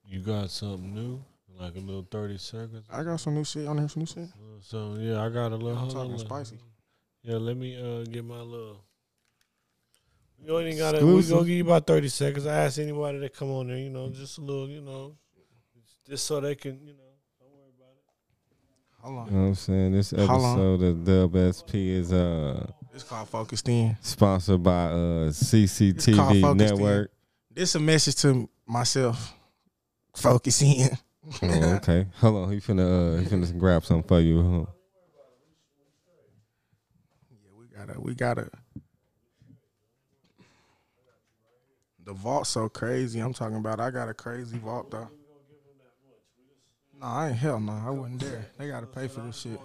you got something new, like a little thirty seconds. I got some new shit on here, some new shit. So yeah, I got a little. I'm talking look. spicy. Yeah, let me uh get my little. We only got to We Exclusive. gonna give you about thirty seconds. I ask anybody that come on there, you know, just a little, you know, just so they can, you know, don't worry about it. Hold on. You know what I'm saying? This episode of Dub SP is uh It's called Focused In. sponsored by uh It's called CCTV Focused In. Network. This a message to myself. Focus in. Oh, okay. Hold on, he finna uh he finna grab something for you. Huh? Yeah, we gotta, we gotta. The vault so crazy. I'm talking about. I got a crazy vault though. No, I ain't hell no. I wasn't there. They gotta pay for this shit.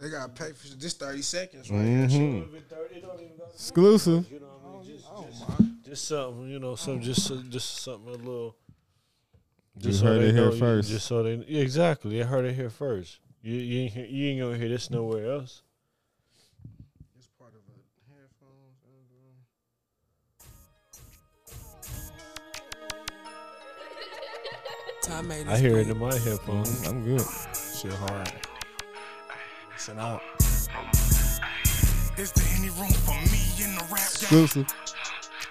They gotta pay for this thirty seconds right here. Mhm. Exclusive. You know, what I mean, just, just, just something, you know, some just just something a little. You heard they it here know, first. Just so they exactly, they heard it here first. You you ain't, hear- you ain't gonna hear this nowhere else. It's part of a headphones. Uh, I hear it in my headphones. Mm, I'm good. Shit hard. Listen out. Is there any room for me in the rap game? Exclusive.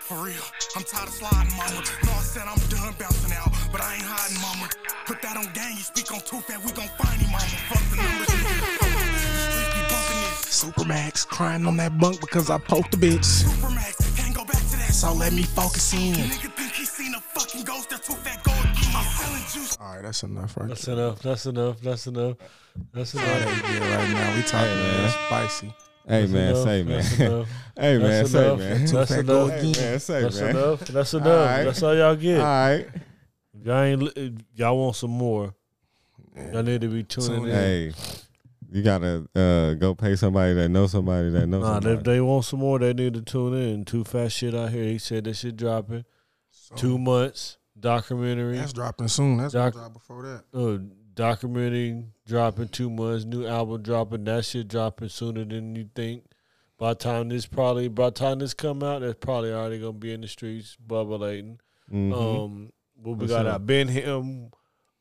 For real, I'm tired of sliding, mama. No, I said I'm done bouncing out, but I ain't hiding, mama. Put that on gang, you speak on Toofat, we gon' find him, mama. Fuck the numbers, nigga. The streets be bumping this. Supermax crying on that bunk because I poked the bitch. Supermax, can't go back to that. So let me focus in. Nigga think he seen a fucking ghost, that Toofat, go again. I'm juice. All right, that's enough right That's there. enough. That's enough. That's enough. That's All that enough. we get right now. We talking Hey, man. man. spicy. Hey That's man, enough. say man. That's enough. hey man, That's say enough. man. That's Too fat, enough. Hey man, say That's man. enough. That's enough. Alright. That's all y'all get. All right. Y'all ain't. li- Y'all want some more? Y'all need to be tuning Tune in. Hey, you gotta uh, go pay somebody that knows somebody that knows Nah, somebody. if they want some more, they need to tune in. Too fast shit out here. He said that shit dropping. Two months documentary. That's dropping soon. That's gonna Doc- drop before that. uh, documentary dropping two months. New album dropping. That shit dropping sooner than you think. By the time this probably by the time this come out, that's probably already gonna be in the streets bubbling. Mhm. Um, what we What's got up? out? Been Him.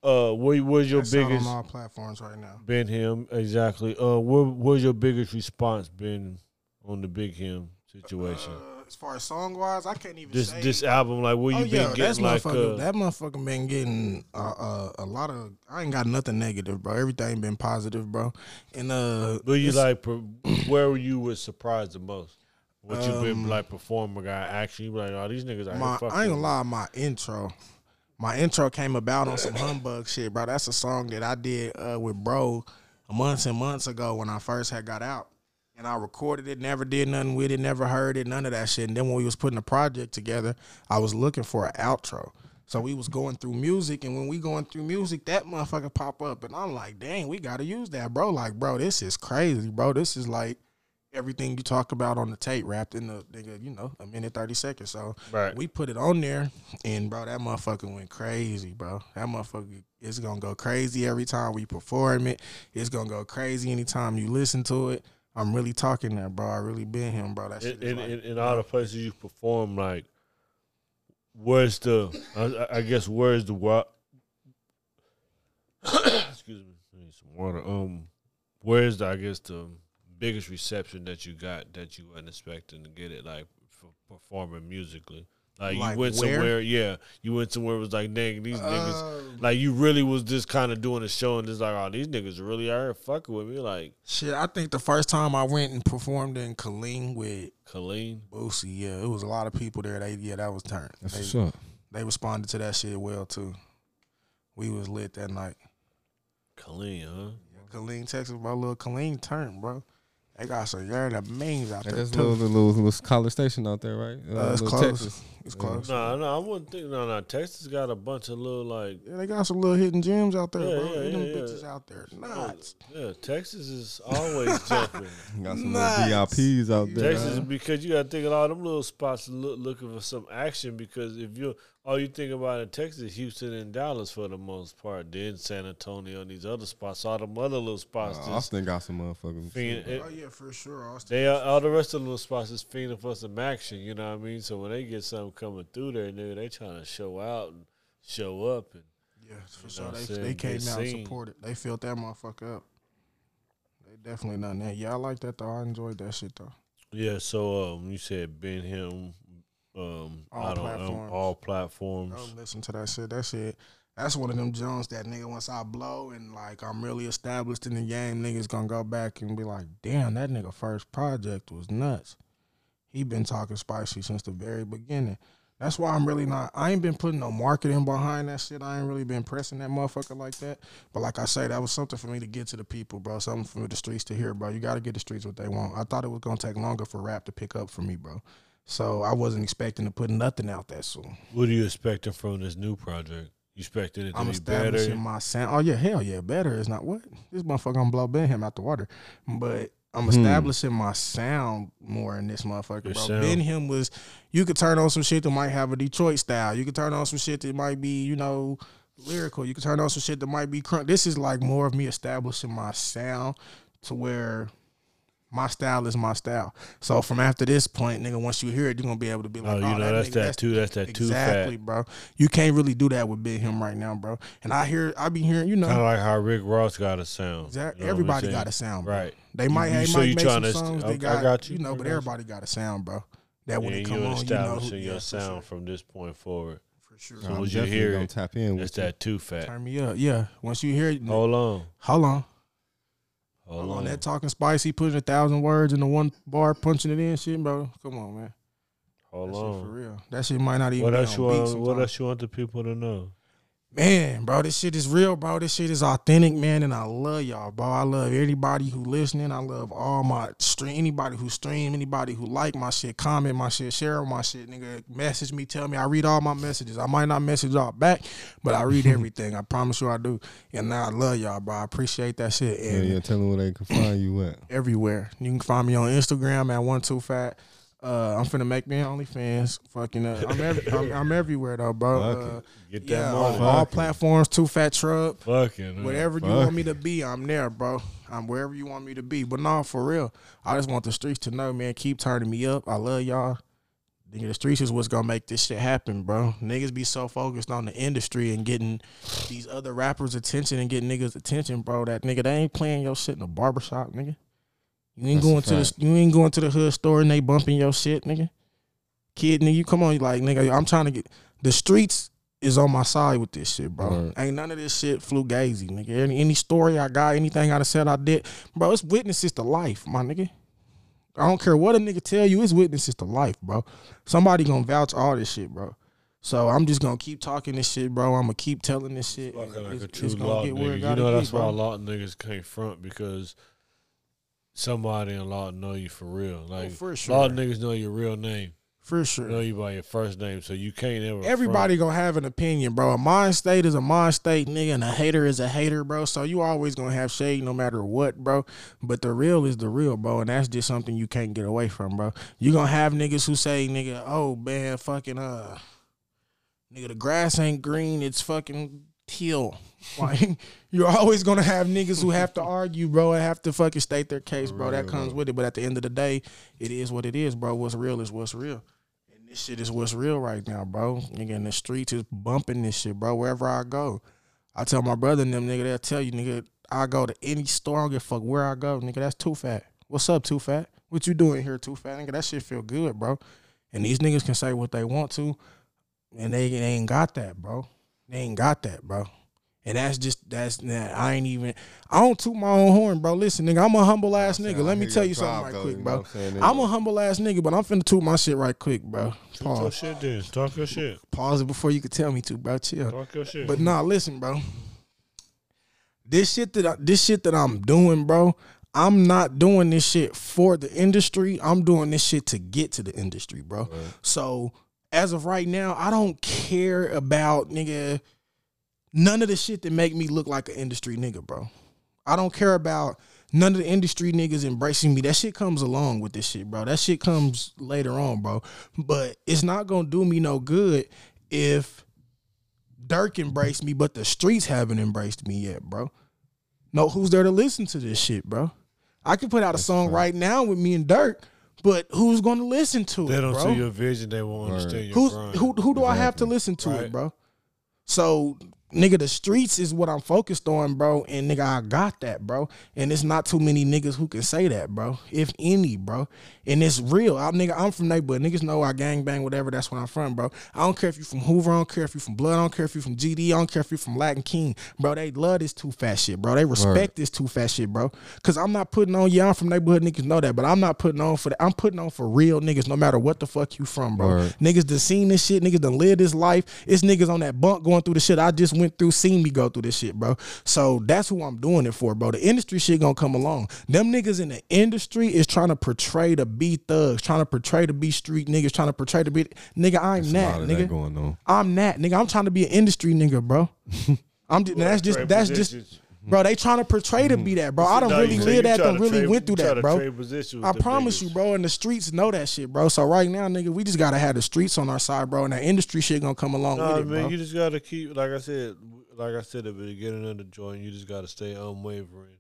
Uh, where where's your That's biggest? on all platforms right now. Been Him exactly. Uh, where where's your biggest response been on the Big Him situation? Uh, as far as song wise, I can't even this say. this album, like where you oh been yeah, that's getting like motherfucker. uh, that motherfucker been getting uh, uh, a lot of. I ain't got nothing negative, bro. Everything been positive, bro. And uh, But you like, where were you was surprised the most? What you been Um, like performer guy actually You like, oh, these niggas are my, I ain't gonna lie, my intro, my intro came about on some humbug shit, bro. That's a song that I did uh, with bro months and months ago when I first had got out, and I recorded it. Never did nothing with it. Never heard it. None of that shit. And then when we was putting the project together, I was looking for an outro. So we was going through music, and when we going through music, that motherfucker pop up, and I'm like, dang, we gotta use that, bro. Like, bro, this is crazy, bro. This is like everything you talk about on the tape wrapped in the nigga, you know, a minute thirty seconds. So Right. we put it on there, and bro, that motherfucker went crazy, bro. That motherfucker is gonna go crazy every time we perform it. It's gonna go crazy anytime you listen to it. I'm really talking that, bro. I really been him, bro. That shit in, like, in, in all the places you perform, like, where's the? I, I guess where's the what? Excuse me, I need some water. Um, where's the? I guess the biggest reception that you got that you weren't expecting to get it like for performing musically. Like, Like you went where? somewhere, yeah. You went somewhere. It was like, dang, these niggas. Uh, Like you really was just kind of doing a show and just like, oh, these niggas really are fucking with me. Like shit, I think the first time I went and performed in Killeen with Colleen, Boosie, yeah, it was a lot of people there. They yeah, that was turned. That's They, what's up. they responded to that shit well too. We was lit that night. Colleen, huh? Killeen, Texas, my little Killeen turned, bro. They got some yeah, the means out there That's a too. little, little, little college station out there, right? Uh, it's close. Texas. It's close. No, no, I wouldn't think. No, no. Texas got a bunch of little like. Yeah, they got some little hidden gems out there, Yeah, bro. yeah, and them yeah, yeah. bitches out there. Nuts. Yeah, Texas is always jumping. Got some Nuts. little VIPs out there. Texas because you got to think a lot of them little spots look, looking for some action because if you all you think about in Texas, Houston and Dallas for the most part, then San Antonio and these other spots, all them other little spots. Uh, just Austin got some motherfuckers. fiend, it- Oh yeah, for sure. Austin. they are, all the rest of the little spots is fiending for some action. You know what I mean? So when they get something coming through there, nigga, they trying to show out and show up and. Yeah, for sure. They, saying? they came out and seen. supported. They filled that motherfucker up. They definitely done that. Yeah, I like that though. I enjoyed that shit though. Yeah, so um, you said Been Him, um, All I don't platforms. um, all platforms. Don't listen to that shit. That shit. That's one of them Jones that nigga once I blow and like I'm really established in the game, niggas gonna go back and be like, damn, that nigga first project was nuts. He been talking spicy since the very beginning. That's why I'm really not. I ain't been putting no marketing behind that shit. I ain't really been pressing that motherfucker like that. But like I say, that was something for me to get to the people, bro. Something for the streets to hear, bro. You got to get the streets what they want. I thought it was gonna take longer for rap to pick up for me, bro. So I wasn't expecting to put nothing out that soon. What are you expecting from this new project? You expecting it to be better? I'm be establishing better? my sound. Oh yeah, hell yeah, better is not what this motherfucker gonna blow Ben him out the water, but I'm Hmm. establishing my sound more in this motherfucker, Your bro. sound. Ben him was you could turn on some shit that might have a Detroit style. You could turn on some shit that might be you know lyrical. You could turn on some shit that might be crunk. This is like more of me establishing my sound to where. My style is my style. So from after this point, nigga, once you hear it, you're gonna be able to be oh, like, Oh, you oh, know that's nigga, that too. That's that too exactly, fat. bro. You can't really do that with Big Him right now, bro. And I hear, I be hearing, you know, Kind of like how Rick Ross got a sound. exact- You know everybody got a sound, bro. Right. They might, You- they so might you make some tryna- songs. okay, they got, I got you. you know, but everybody got a sound, bro. That when Yeah, it come you're on, you know, establishing who, your yeah, for sound sure. from this point forward. For sure. So I'm once you hear it, tap in That's with you. that Toofat. Turn me up, yeah. Once you hear it, Hold on. hold on, Oh, hold hold on. on. That talking spicy, putting a thousand words into one bar, punching it in, shit, bro. Come on, man. Hold That shit for on. real. That shit might not even. What be else on you want? What else you want the people to know? Man, bro, this shit is real, bro. This shit is authentic, man, and I love y'all, bro. I love everybody who listening. I love all my stream, anybody who stream, anybody who like my shit, comment my shit, share my shit, nigga. Message me, tell me. I read all my messages. I might not message y'all back, but I read everything. I promise you, I do. And now I love y'all, bro. I appreciate that shit. Yeah, And yeah, tell them where they can find you at. everywhere. You can find me on Instagram at one two fat. Uh, I'm finna make me an OnlyFans. Fucking, uh, I'm, every, I'm, I'm everywhere though, bro. Uh, Get that yeah, on all platforms. Toofat Troub. Fucking. Whatever you want me to be, I'm there, bro. I'm wherever you want me to be. But no, for real, I just want the streets to know, man. Keep turning me up. I love y'all. Nigga, the streets is what's gonna make this shit happen, bro. Niggas be so focused on the industry and getting these other rappers' attention and getting niggas' attention, bro. That nigga, they ain't playing your shit in a barbershop, nigga. You ain't That's going to the you ain't going to the hood store and they bumping your shit, nigga. Kid, nigga, you come on, like nigga, I'm trying to get the streets is on my side with this shit, bro. Word. Ain't none of this shit flugazy, nigga. Any, any story I got, anything I done said I did, bro, it's witnesses to life, my nigga. I don't care what a nigga tell you, it's witnesses to life, bro. Somebody gonna vouch all this shit, bro. So I'm just gonna keep talking this shit, bro. I'm gonna keep telling this shit. Fucking like It's- a true it's gonna law get where it nigga. You gotta know be, that's why bro. a lot of niggas can't front because somebody in law know you for real. Like for a lot of niggas know your real name. For sure. Know you by your first name, so you can't ever. front. Everybody gonna have an opinion, bro. A mind state is a mind state, nigga, and a hater is a hater, bro. So you always gonna have shade no matter what, bro. But the real is the real, bro, and that's just something you can't get away from, bro. You gonna have niggas who say, nigga, oh man, fucking uh, nigga, the grass ain't green, it's fucking teal. Like you're always gonna have niggas who have to argue, bro, and have to fucking state their case, bro. That comes bro. with it. But at the end of the day, it is what it is, bro. What's real is what's real. And this shit is what's real right now, bro. Nigga, in the streets is bumping this shit, bro. Wherever I go, I tell my brother and them, nigga, they'll tell you, nigga, I go to any store, I don't give a fuck where I go, nigga. That's Toofat. What's up, Toofat? What you doing here, Toofat? Nigga, that shit feel good, bro. And these niggas can say what they want to, and they, they ain't got that, bro. They ain't got that, bro. And that's just that's nah, I ain't even I don't toot my own horn, bro. Listen, nigga, I'm a humble ass nigga. Let me tell you something right quick, bro. I'm a humble ass nigga, but I'm finna toot my shit right quick, bro. Talk your Pause. shit then. Talk your shit. Pause it before you could tell me to, bro. Chill. Talk your shit. But nah, listen, bro. This shit that I, this shit that I'm doing, bro. I'm not doing this shit for the industry. I'm doing this shit to get to the industry, bro. So as of right now, I don't care about nigga none of the shit that make me look like an industry nigga, bro. I don't care about none of the industry niggas embracing me. That shit comes along with this shit, bro. That shit comes later on, bro. But it's not gonna do me no good if Durk embraced me, but the streets haven't embraced me yet, bro. No, who's there to listen to this shit, bro? I could put out a song right now with me and Durk, but who's gonna listen to They it, They don't bro? see your vision. They won't Word. understand your Who's grind. who? Who do I have to listen to Right. it, bro? So, nigga, the streets is what I'm focused on, bro. And nigga, I got that, bro. And it's not too many niggas who can say that, bro. If any, bro. And it's real. I nigga, I'm from neighborhood. Niggas know I gang bang, whatever. That's where I'm from, bro. I don't care if you from Hoover. I don't care if you from Blood. I don't care if you from GD. I don't care if you from Latin King, bro. They love this too fast shit, bro. They respect this too fast shit, bro. Cause I'm not putting on. Yeah, I'm from neighborhood. Niggas know that, but I'm not putting on for that. I'm putting on for real niggas, no matter what the fuck you from, bro. Word. Niggas done seen this shit. Niggas done lived this life. It's niggas on that bunk going through the shit I just went through, seen me go through this shit, bro. So that's who I'm doing it for, bro. The industry shit gonna come along. Them niggas in the industry is trying to portray to be thugs, trying to portray to be street niggas, trying to portray to be nigga. I'm There's that nigga. that going on. I'm that nigga. I'm trying to be an industry nigga, bro. I'm just, that's just trade that's just positions. Bro. They trying to portray to be that, bro. I don't No, really live that. Don't really trade- went through that, bro. trade position with I promise you, bro. And the streets know that shit, bro. So right now, nigga, we just gotta have the streets on our side, bro. And that industry shit gonna come along No, with it, man, bro. you just gotta keep, like I said, like I said at the beginning of the joint, you just gotta stay unwavering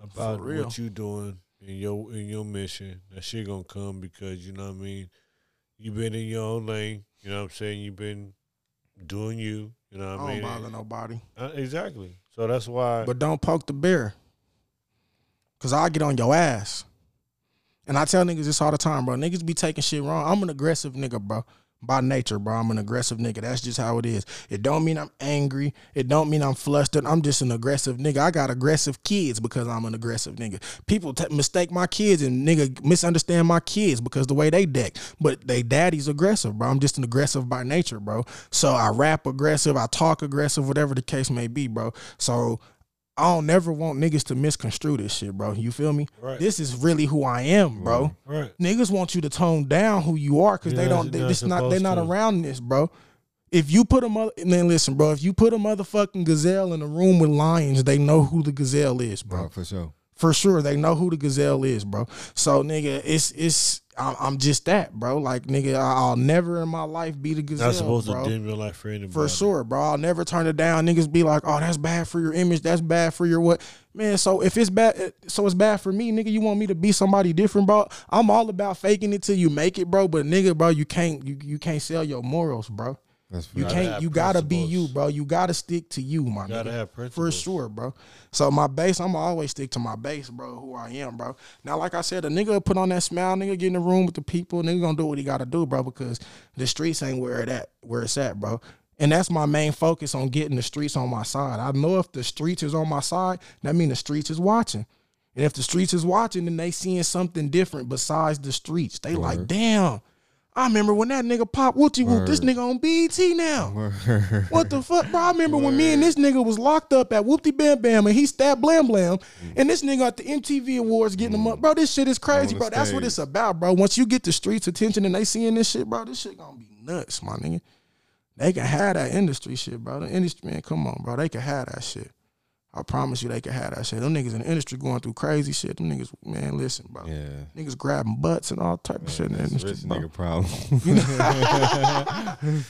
about what you doing in your in your mission. That shit gonna come because you know what I mean. You been in your own lane. You know what I'm saying. You've been doing you. You know I what don't I mean. bother nobody, Uh, exactly. So that's why. but don't poke the bear, cause I'll get on your ass. And I tell niggas this all the time, bro. Niggas be taking shit wrong. I'm an aggressive nigga, bro. By nature, bro. I'm an aggressive nigga. That's just how it is. It don't mean I'm angry. It don't mean I'm flustered. I'm just an aggressive nigga. I got aggressive kids because I'm an aggressive nigga. People t- mistake my kids and nigga misunderstand my kids because the way they deck. But they daddy's aggressive, bro. I'm just an aggressive by nature, bro. So I rap aggressive. I talk aggressive, whatever the case may be, bro. So I don't never want niggas to misconstrue this shit, bro. You feel me? Right. This is really who I am, bro. right. Niggas want you to tone down who you are because they don't. They, you're this not not. They're not to. around this, bro. If you put a mother, then listen, bro. If you put a motherfucking gazelle in a room with lions, they know who the gazelle is, bro. Bro, for sure. For sure, they know who the gazelle is, bro. So, nigga, it's it's. I'm, I'm just that, bro. Like, nigga, I'll never in my life be the gazelle, Not supposed bro. to dim your life for anybody. For sure, bro. I'll never turn it down. Niggas be like, oh, that's bad for your image. That's bad for your what? Man, so if it's bad, eh, so it's bad for me, nigga. You want me to be somebody different, bro? I'm all about faking it till you make it, bro. But nigga, bro, you can't you you can't sell your morals, bro. That's You Gotta can't. You gotta be you, bro. You gotta stick to you, my Gotta nigga. have For sure, bro. So my base, I'm always stick to my base, bro. Who I am, bro. Now, like I said, a nigga put on that smile, nigga get in the room with the people, nigga gonna do what he gotta do, bro. Because the streets ain't where it at, where it's at, bro. And that's my main focus on getting the streets on my side. I know if the streets is on my side, that mean the streets is watching. And if the streets is watching, then they seeing something different besides the streets. They like, damn. I remember when that nigga pop Woochie Whoop, this nigga on BT now. What the fuck, bro? I remember when me and this nigga was locked up at Whoopty Bam Bam and he stabbed Blam Blam, and this nigga at the MTV Awards getting him up, bro. This shit is crazy, bro. That's what it's about, bro. Once you get the streets attention and they seeing this shit, bro, this shit gonna be nuts, my nigga. They can have that industry shit, bro. The industry, man, come on, bro. They can have that shit. I promise you, they can have that shit. Them niggas in the industry going through crazy shit. Them niggas, man, listen, bro. Yeah. Niggas grabbing butts and all type of shit in the industry, rich nigga problem.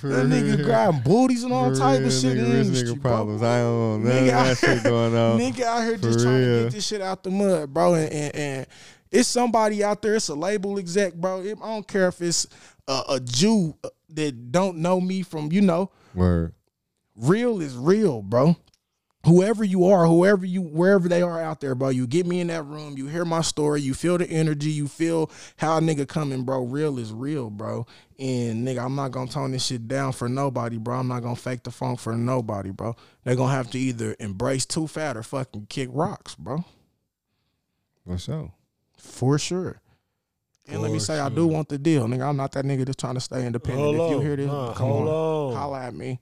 That niggas grabbing booties and all type of shit in the industry, nigga bro. problems. I don't know Nigga that shit going on. Nigga out here just trying to get this shit out the mud, bro. And, and, and it's somebody out there. It's a label exec, bro. It- I don't care if it's a, a Jew that don't know me from, you know, Word. real is real, bro. Whoever you are, whoever you, wherever they are out there, bro, you get me in that room, you hear my story, you feel the energy, you feel how a nigga coming, bro. Real is real, bro. And nigga, I'm not gonna tone this shit down for nobody, bro. I'm not gonna fake the funk for nobody, bro. They're gonna have to either embrace Toofat or fucking kick rocks, bro. For sure. For sure. And let me For say, I do want the deal, nigga. I'm not that nigga that's trying to stay independent. Hold if you hear this, Nah, come on, on. holla at me.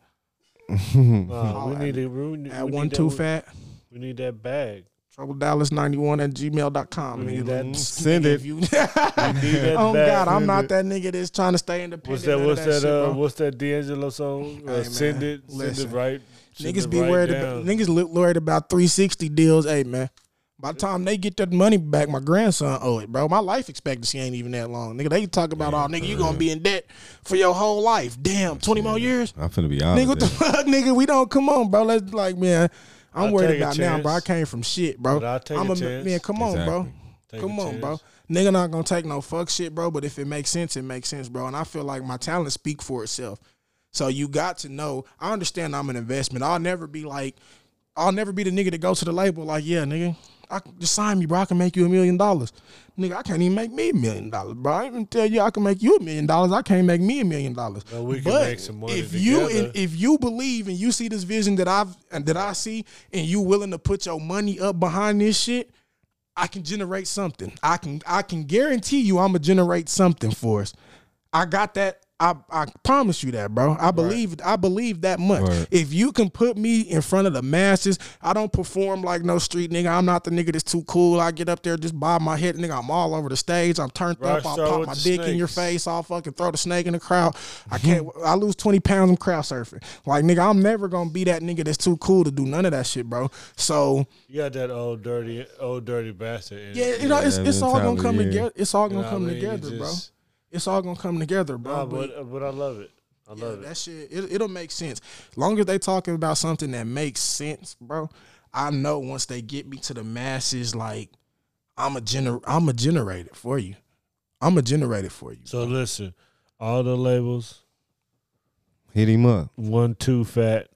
Holla we need it. We, need- At we one need too that, fat. We need that bag. Trouble Dallas 91 at gmail.com. need Nigga, that. Send if it. You, need that oh back. God, I'm not that nigga that's trying to stay independent. What's that? none of What's that? shit, uh, bro. what's that D'Angelo song? Uh, send it. Send listen. it right. send Niggas it be right worried down. about niggas look worried about 360 deals. Hey man, by the time they get that money back, my grandson owe it, bro. My life expectancy ain't even that long, nigga. They talk about, oh nigga, you gonna be in debt for your whole life. Damn, 20 more years, I'm finna be honest, nigga. What the fuck, nigga? We don't come on, bro. Let's like, man. I'm I'll worried about now, bro. I came from shit, bro. But I'll take I'm a chance. man. Come on, bro. Take Come a on, bro. Nigga not gonna take no fuck shit, bro. But if it makes sense, it makes sense, bro. And I feel like my talent speak for itself. So you got to know. I understand I'm an investment. I'll never be like, I'll never be the nigga that go to the label like, yeah, nigga, I can just sign me, bro. I can make you a million dollars. Nigga, I can't even make me a million dollars, bro. I even tell you I can make you a million dollars. I can't make me a million dollars. Well, we can but make some money if you and if you believe and you see this vision that I've and that I see, and you willing to put your money up behind this shit, I can generate something. I can I can guarantee you I'm gonna generate something for us. I got that. I, I promise you that, bro. I believe I believe that much. Right. If you can put me in front of the masses, I don't perform like no street nigga. I'm not the nigga that's too cool. I get up there, just bob my head, nigga. I'm all over the stage. I'm turned up. I'll pop my dick in your face. I'll fucking throw the snake in the crowd. I mm-hmm. can't. I lose 20 pounds. I'm crowd surfing. Like nigga, I'm never gonna be that nigga that's too cool to do none of that shit, bro. So You got that old dirty, old dirty bastard. Yeah, you know, it's, it's all gonna come together. It's all gonna come I together, bro. Just- It's all gonna come together, bro. Nah, but- but but I love it. I yeah, love it. that shit, it, it'll make sense. Long as they talking about something that makes sense, bro. I know once they get me to the masses, like I'm a gener, I'm a generate it for you. I'm a generate it for you. So listen, all the labels, Hit him up. one Toofat,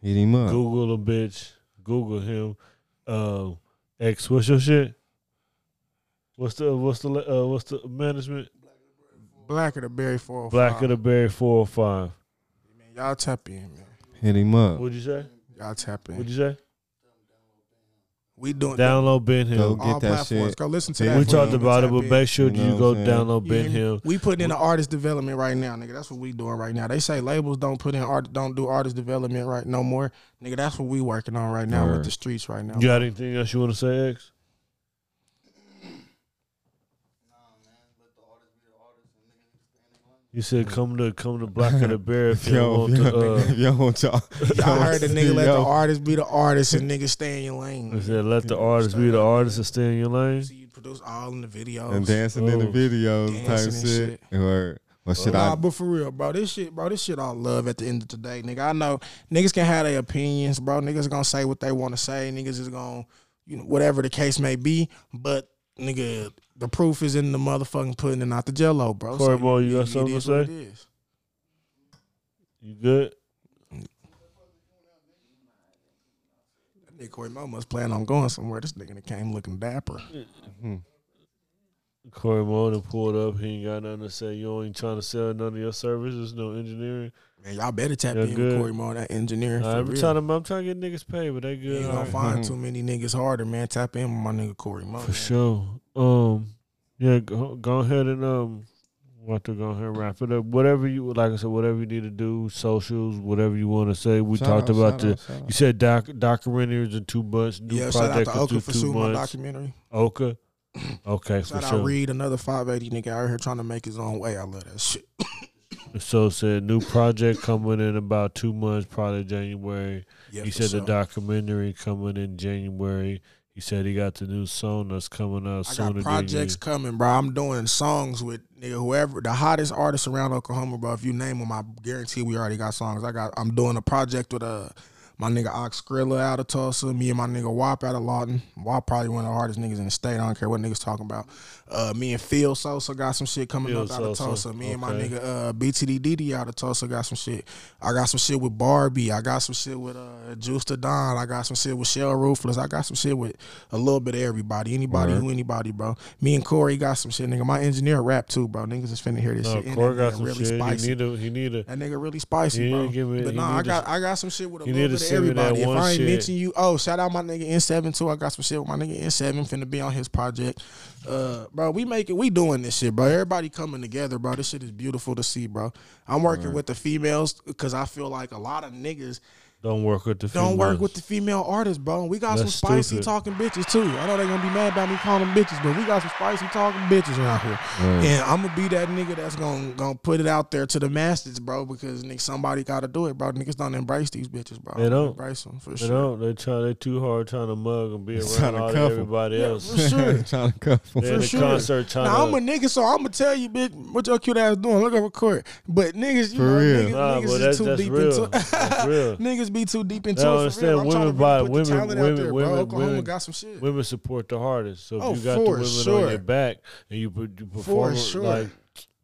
Hit him up. Google a bitch, Google him. Uh, X, what's your shit? What's the what's the uh, what's the management? Black of the berry four. Black of the Berry four or five. man. Y'all tap in, man. Hit him up. What'd you say? Y'all tap in. What'd you say? we doing Download Been Him. Go Hill. get all that platforms. shit. Go listen to Yeah, that. We talked about it, but in. make sure You know you go saying? download You Ben? Hill. We putting in the artist development right now, nigga. That's what we doing right now. They say labels don't put in art, don't do artist development right no more, nigga. That's what we working on right now with the streets right now. You got anything else you want to say, X? You said come to come to Black of the Bear if you Yo, want yo, to. Uh, yo, want y'all. Y'all heard the nigga let the artist be the artist and nigga stay in your lane. I said let the artist be the artist and stay in your lane. See you produce all in the videos. and dancing in the Oh. videos type Dancing and shit. Or what should nah, I? but for real, bro, this shit, bro, this shit all love at the end of the day, nigga. I know niggas can have their opinions, bro. Niggas gonna say what they want to say. Niggas is gonna, you know, whatever the case may be. But nigga, the proof is in the motherfucking pudding and not the jello, bro. Corey Moore, you got something to say? You good? That nigga Corey Mo must plan on going somewhere. This nigga that came looking dapper. Mm-hmm. Corey Moore done pulled up. He ain't got nothing to say. You ain't trying to sell none of your services, no engineering. Man, y'all better tap in good. with Corey Mo, that engineer. for I'm trying to I'm trying to get niggas paid, but they You good. ain't gonna right. find mm-hmm. too many niggas harder, man. Tap in with my nigga Corey Mo. For man. sure. Um, yeah, go, go ahead and um, want to go ahead and wrap it up. Whatever you like, I said, whatever you need to do, socials, whatever you want to say. We Shout talked out, about the. out. You said doc documentaries in two months. New Yeah, shout out to Oka two, for two months. documentary. Oka. Okay, for out sure. Reed, another 580 nigga out here trying to make his own way. I love that shit. So said new project coming in about two months, probably January. Yeah, he said sure. the documentary coming in January. He said he got the new song that's coming out soon. I sooner. got projects coming, bro. I'm doing songs with nigga whoever the hottest artists around Oklahoma, bro. If you name them, I guarantee we already got songs. I got. I'm doing a project with uh my nigga Ox Skrilla out of Tulsa. Me and my nigga Wop out of Lawton. Wop probably one of the hardest niggas in the state. I don't care what niggas talking about. Uh, me and Phil Sosa got some shit coming Phil up out of Tulsa. Me and my nigga uh, BTD Didi out of Tulsa got some shit. I got some shit with Barbie. I got some shit with uh, Juice to Don. I got some shit with Shell Ruthless. I got some shit with a little bit of everybody. Anybody Word. who anybody, bro. Me and Corey got some shit, nigga. My engineer rap too, bro. Niggas is finna hear this No, shit. Corey that got some really shit. spicy. He need a he need a that nigga really spicy, bro. me- but no, I got I got some shit with a little bit to of send me that everybody. If I ain't shit. mention you, oh, shout out my nigga N7 too. I got some shit with my nigga N7 finna be on his project. Uh, bro, we make it. We doing this shit, bro. Everybody coming together, bro. This shit is beautiful to see, bro. I'm working with the females because I feel like a lot of niggas Don't work with the. Don't work with the female artists, bro. We got That's some spicy stupid. talking bitches too. I know they're gonna be mad about me calling them bitches, but we got some spicy talking bitches around here. Right. And I'm gonna be that nigga that's gonna gonna put it out there to the masses, bro, because nigga, somebody gotta do it, bro. Niggas don't embrace these bitches, bro. They don't. embrace them for They sure. don't. They try. They too hard trying to mug and be Trying around to all cuff 'em. everybody Yeah, else. for sure. Trying to cuff 'em. They in the sure. concert trying Now I'm a nigga, so I'm gonna tell you, bitch, what your cute ass doing. Look over court. But niggas, you For know, real. niggas, Nah, niggas is that's- too that's deep real. into That's niggas be too deep into They don't it. For real. I'm women trying to buy- really put the women- out women- there, women- bro. Oklahoma women- got some shit. Women support the hardest. So if Oh, you got the women sure. on your back and you, you perform it, sure. like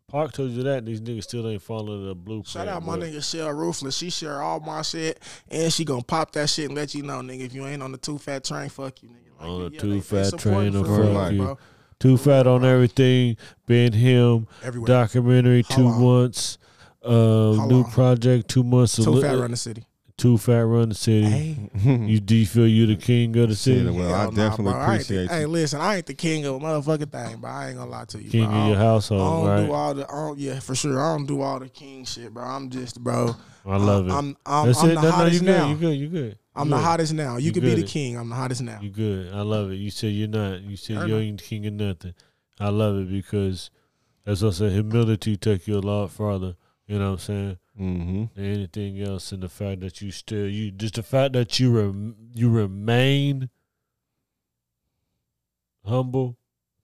Park told you that these niggas still ain't following the blueprint. Shout out my nigga Shell Ruthless. She share all my shit, and she gonna pop that shit and let you know, nigga. If you ain't on the Toofat train, fuck you, nigga. Like, On the yeah, too they- they fat supporting train, for real, fuck you. bro. Toofat on everything. Been Him Everywhere. documentary two Holla. months. Uh, new Holla. project two months. Toofat run the city. Toofat run the city. Hey. You do you feel you the king of the city? Shit, well, I nah, definitely bro. I ain't the- appreciate Hey, you. listen, I ain't the king of a motherfucking thing, but I ain't gonna lie to you. king bro. of your I don't- household, I don't right? do all the, I don't, yeah, for sure. I don't do all the king shit, bro. I'm just, bro. I love it. I'm, I'm, That's I'm it. the No, no, you hottest good. now. You good. You good. I'm You the hottest now. You, You could be the good. king. I'm the hottest now. You good. I love it. You said you're not. You said I you know. ain't king of nothing. I love it because as I said. Humility take you a lot farther. You know what I'm saying? Mm-hmm. Anything else, and the fact that you still you just the fact that you rem, you remain humble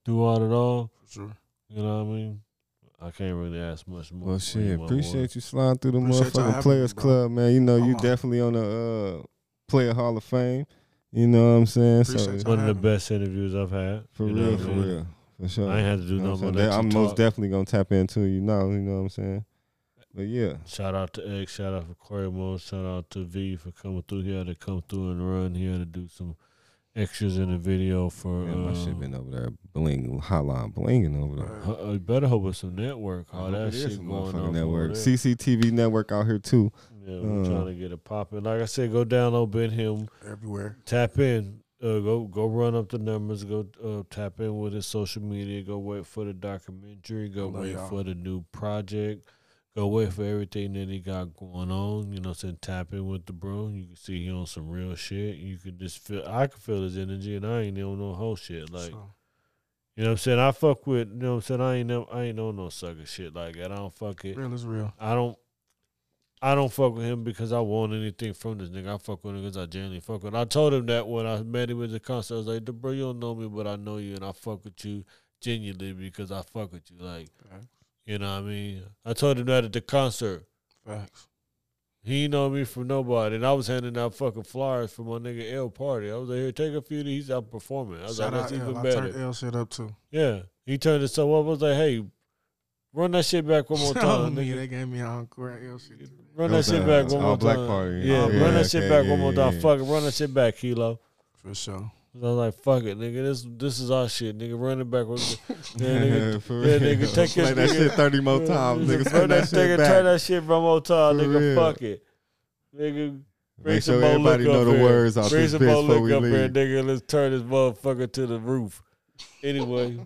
throughout it all. For sure. You know what I mean? I can't really ask much more. Well, for you, shit, my appreciate you sliding through the Appreciate y'all motherfucking Players me. Club, man. You know, you Come on. definitely on the uh, Player Hall of Fame. You know what I'm saying? Appreciate so y'all. One of the having me. best interviews I've had. for real, for mean? real, for sure. I ain't had to do You know no more. I'm Let I'm talk. most definitely gonna tap into you now. You know what I'm saying? But yeah, Shout out to X, shout out for Corey Moore, shout out to V for coming through. here to come through and run. here to do some extras in the video for. man, my uh, shit been over there bling, hotline blinging over there. Right. uh, better hope it's some network. All that shit some going on. network, Network. CCTV network out here too. Yeah, we're Uh. trying to get it popping. Like I said, go download Been Him, Everywhere. tap in. Uh, go go run up the numbers. Go uh, tap in with his social media. Go wait for the documentary. Go wait y'all. for the new project. Go wait for everything that he got going on. You know, saying tap in with the bro. You can see he on some real shit. You can just feel. I can feel his energy, and I ain't on no whole shit. Like So, you know, what I'm saying I fuck with. You know, what I'm saying I ain't never, I ain't on no sucker shit like that. I don't fuck it. real is real. I don't I don't fuck with him because I want anything from this nigga. I fuck with him because I genuinely fuck with him. I told him that when I met him at the concert. I was like, the bro, you don't know me, but I know you and I fuck with you genuinely because I fuck with you. Like, Facts. You know what I mean? I told him that at the concert. Facts. He ain't know me from nobody. And I was handing out fucking flyers for my nigga L party. I was like, here, take a few of these. I'm performing. I was Shout like, out that's L. even I better. turned L shit up too. Yeah. He turned it so up. I was like, hey, run that shit back one more time, nigga, nigga. they gave me an encore L shit. too. Run That that shit back one all more black time. party. Yeah, run yeah, that shit back yeah, one more yeah, time. yeah. Fuck it, run that shit back, Kilo. For sure. I was like, fuck it, nigga. This this is our shit, nigga. Run it back. yeah, nigga. for yeah, real. nigga, take Play your- that nigga- shit thirty more times, nigga. Run Send that, that shit nigga, back. turn that shit one more time, For nigga. real. Fuck it, nigga. Bring Make some sure more everybody know up the here. words off Bring this some bitch more before liquor we up here, nigga. Let's turn this motherfucker to the roof. Anyway,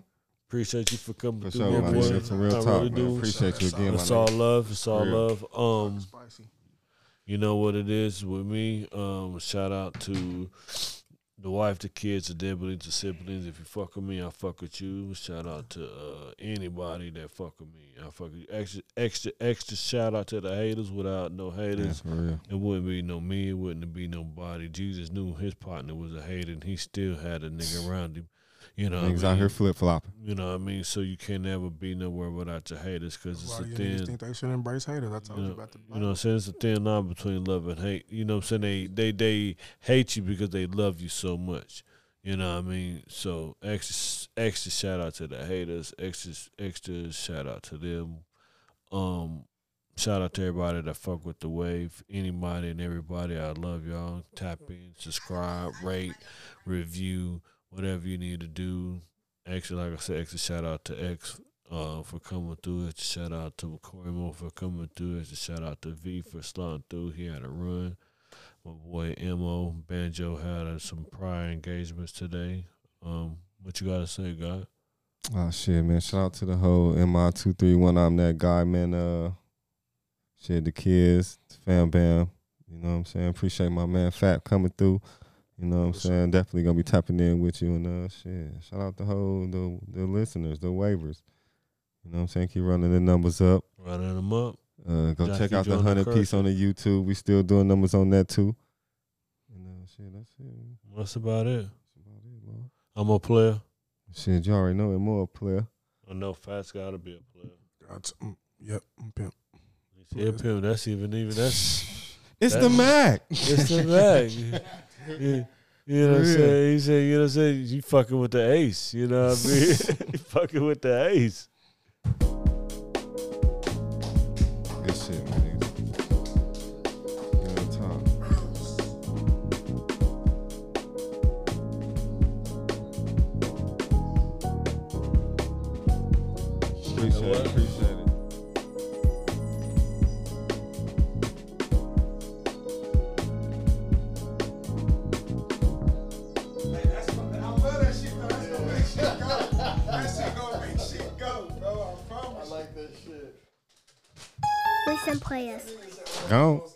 appreciate you for coming For through, sure, my man. boy. It's some real I talk, really man. do. Appreciate you again, It's all love. It's all love. Um, Spicy. you know what it is with me. Um, shout out to the wife, the kids, the siblings, the siblings. If you fuck with me, I fuck with you. Shout out to uh, anybody that fuck with me. I fuck with you. Extra, extra, extra. Shout out to the haters. Without no haters, real. it wouldn't be no me. It wouldn't be nobody. Jesus knew his partner was a hater, and he still had a nigga around him. You know, what I Niggas out mean? here flip flopping. You know what I mean? So you can't never be nowhere without your haters because it's a of you thin. niggas think they should embrace haters. I told You you, know, about the you know what I'm saying? It's a thin line between love and hate. You know what I'm saying? They they they hate you because they love you so much. You know what I mean? So extra extra shout out to the haters, extra extra shout out to them. Um shout out to everybody that fuck with the wave. Anybody and everybody, I love y'all. Tap in, subscribe, rate, review, whatever you need to do. Actually, like I said, extra shout out to X uh, for coming through. It's a shout out to Corey Moore for coming through. It's a shout out to V for sliding through. He had a run. My boy Mo Banjo had uh, some prior engagements today. Um, what you gotta say, God? Oh shit, man! Shout out to the whole MI two three one. I'm that guy, man. Uh, shit, the kids, fam, bam. You know what I'm saying? Appreciate my man Fat coming through. You know what I'm saying? Definitely gonna be tapping in with you and uh shit. Shout out the whole the the listeners, the waivers. You know what I'm saying? Keep running the numbers up. Running them up. Uh go Josh, check out the hundred piece on the YouTube. We still doing numbers on that too. And uh shit, that's it. That's about it. That's about it, Lord. I'm a player. Shit, you already know it more a player. I know Fat's got to be a player. Got to- mm, yep, I'm pimp. Yeah, pimp. That's even even that's It's That- the Mac. it's the bag. you, you know what I'm saying? He said, you know what I'm saying? You fucking with the ace. You know what I mean? you fucking with the ace. Play us. Go.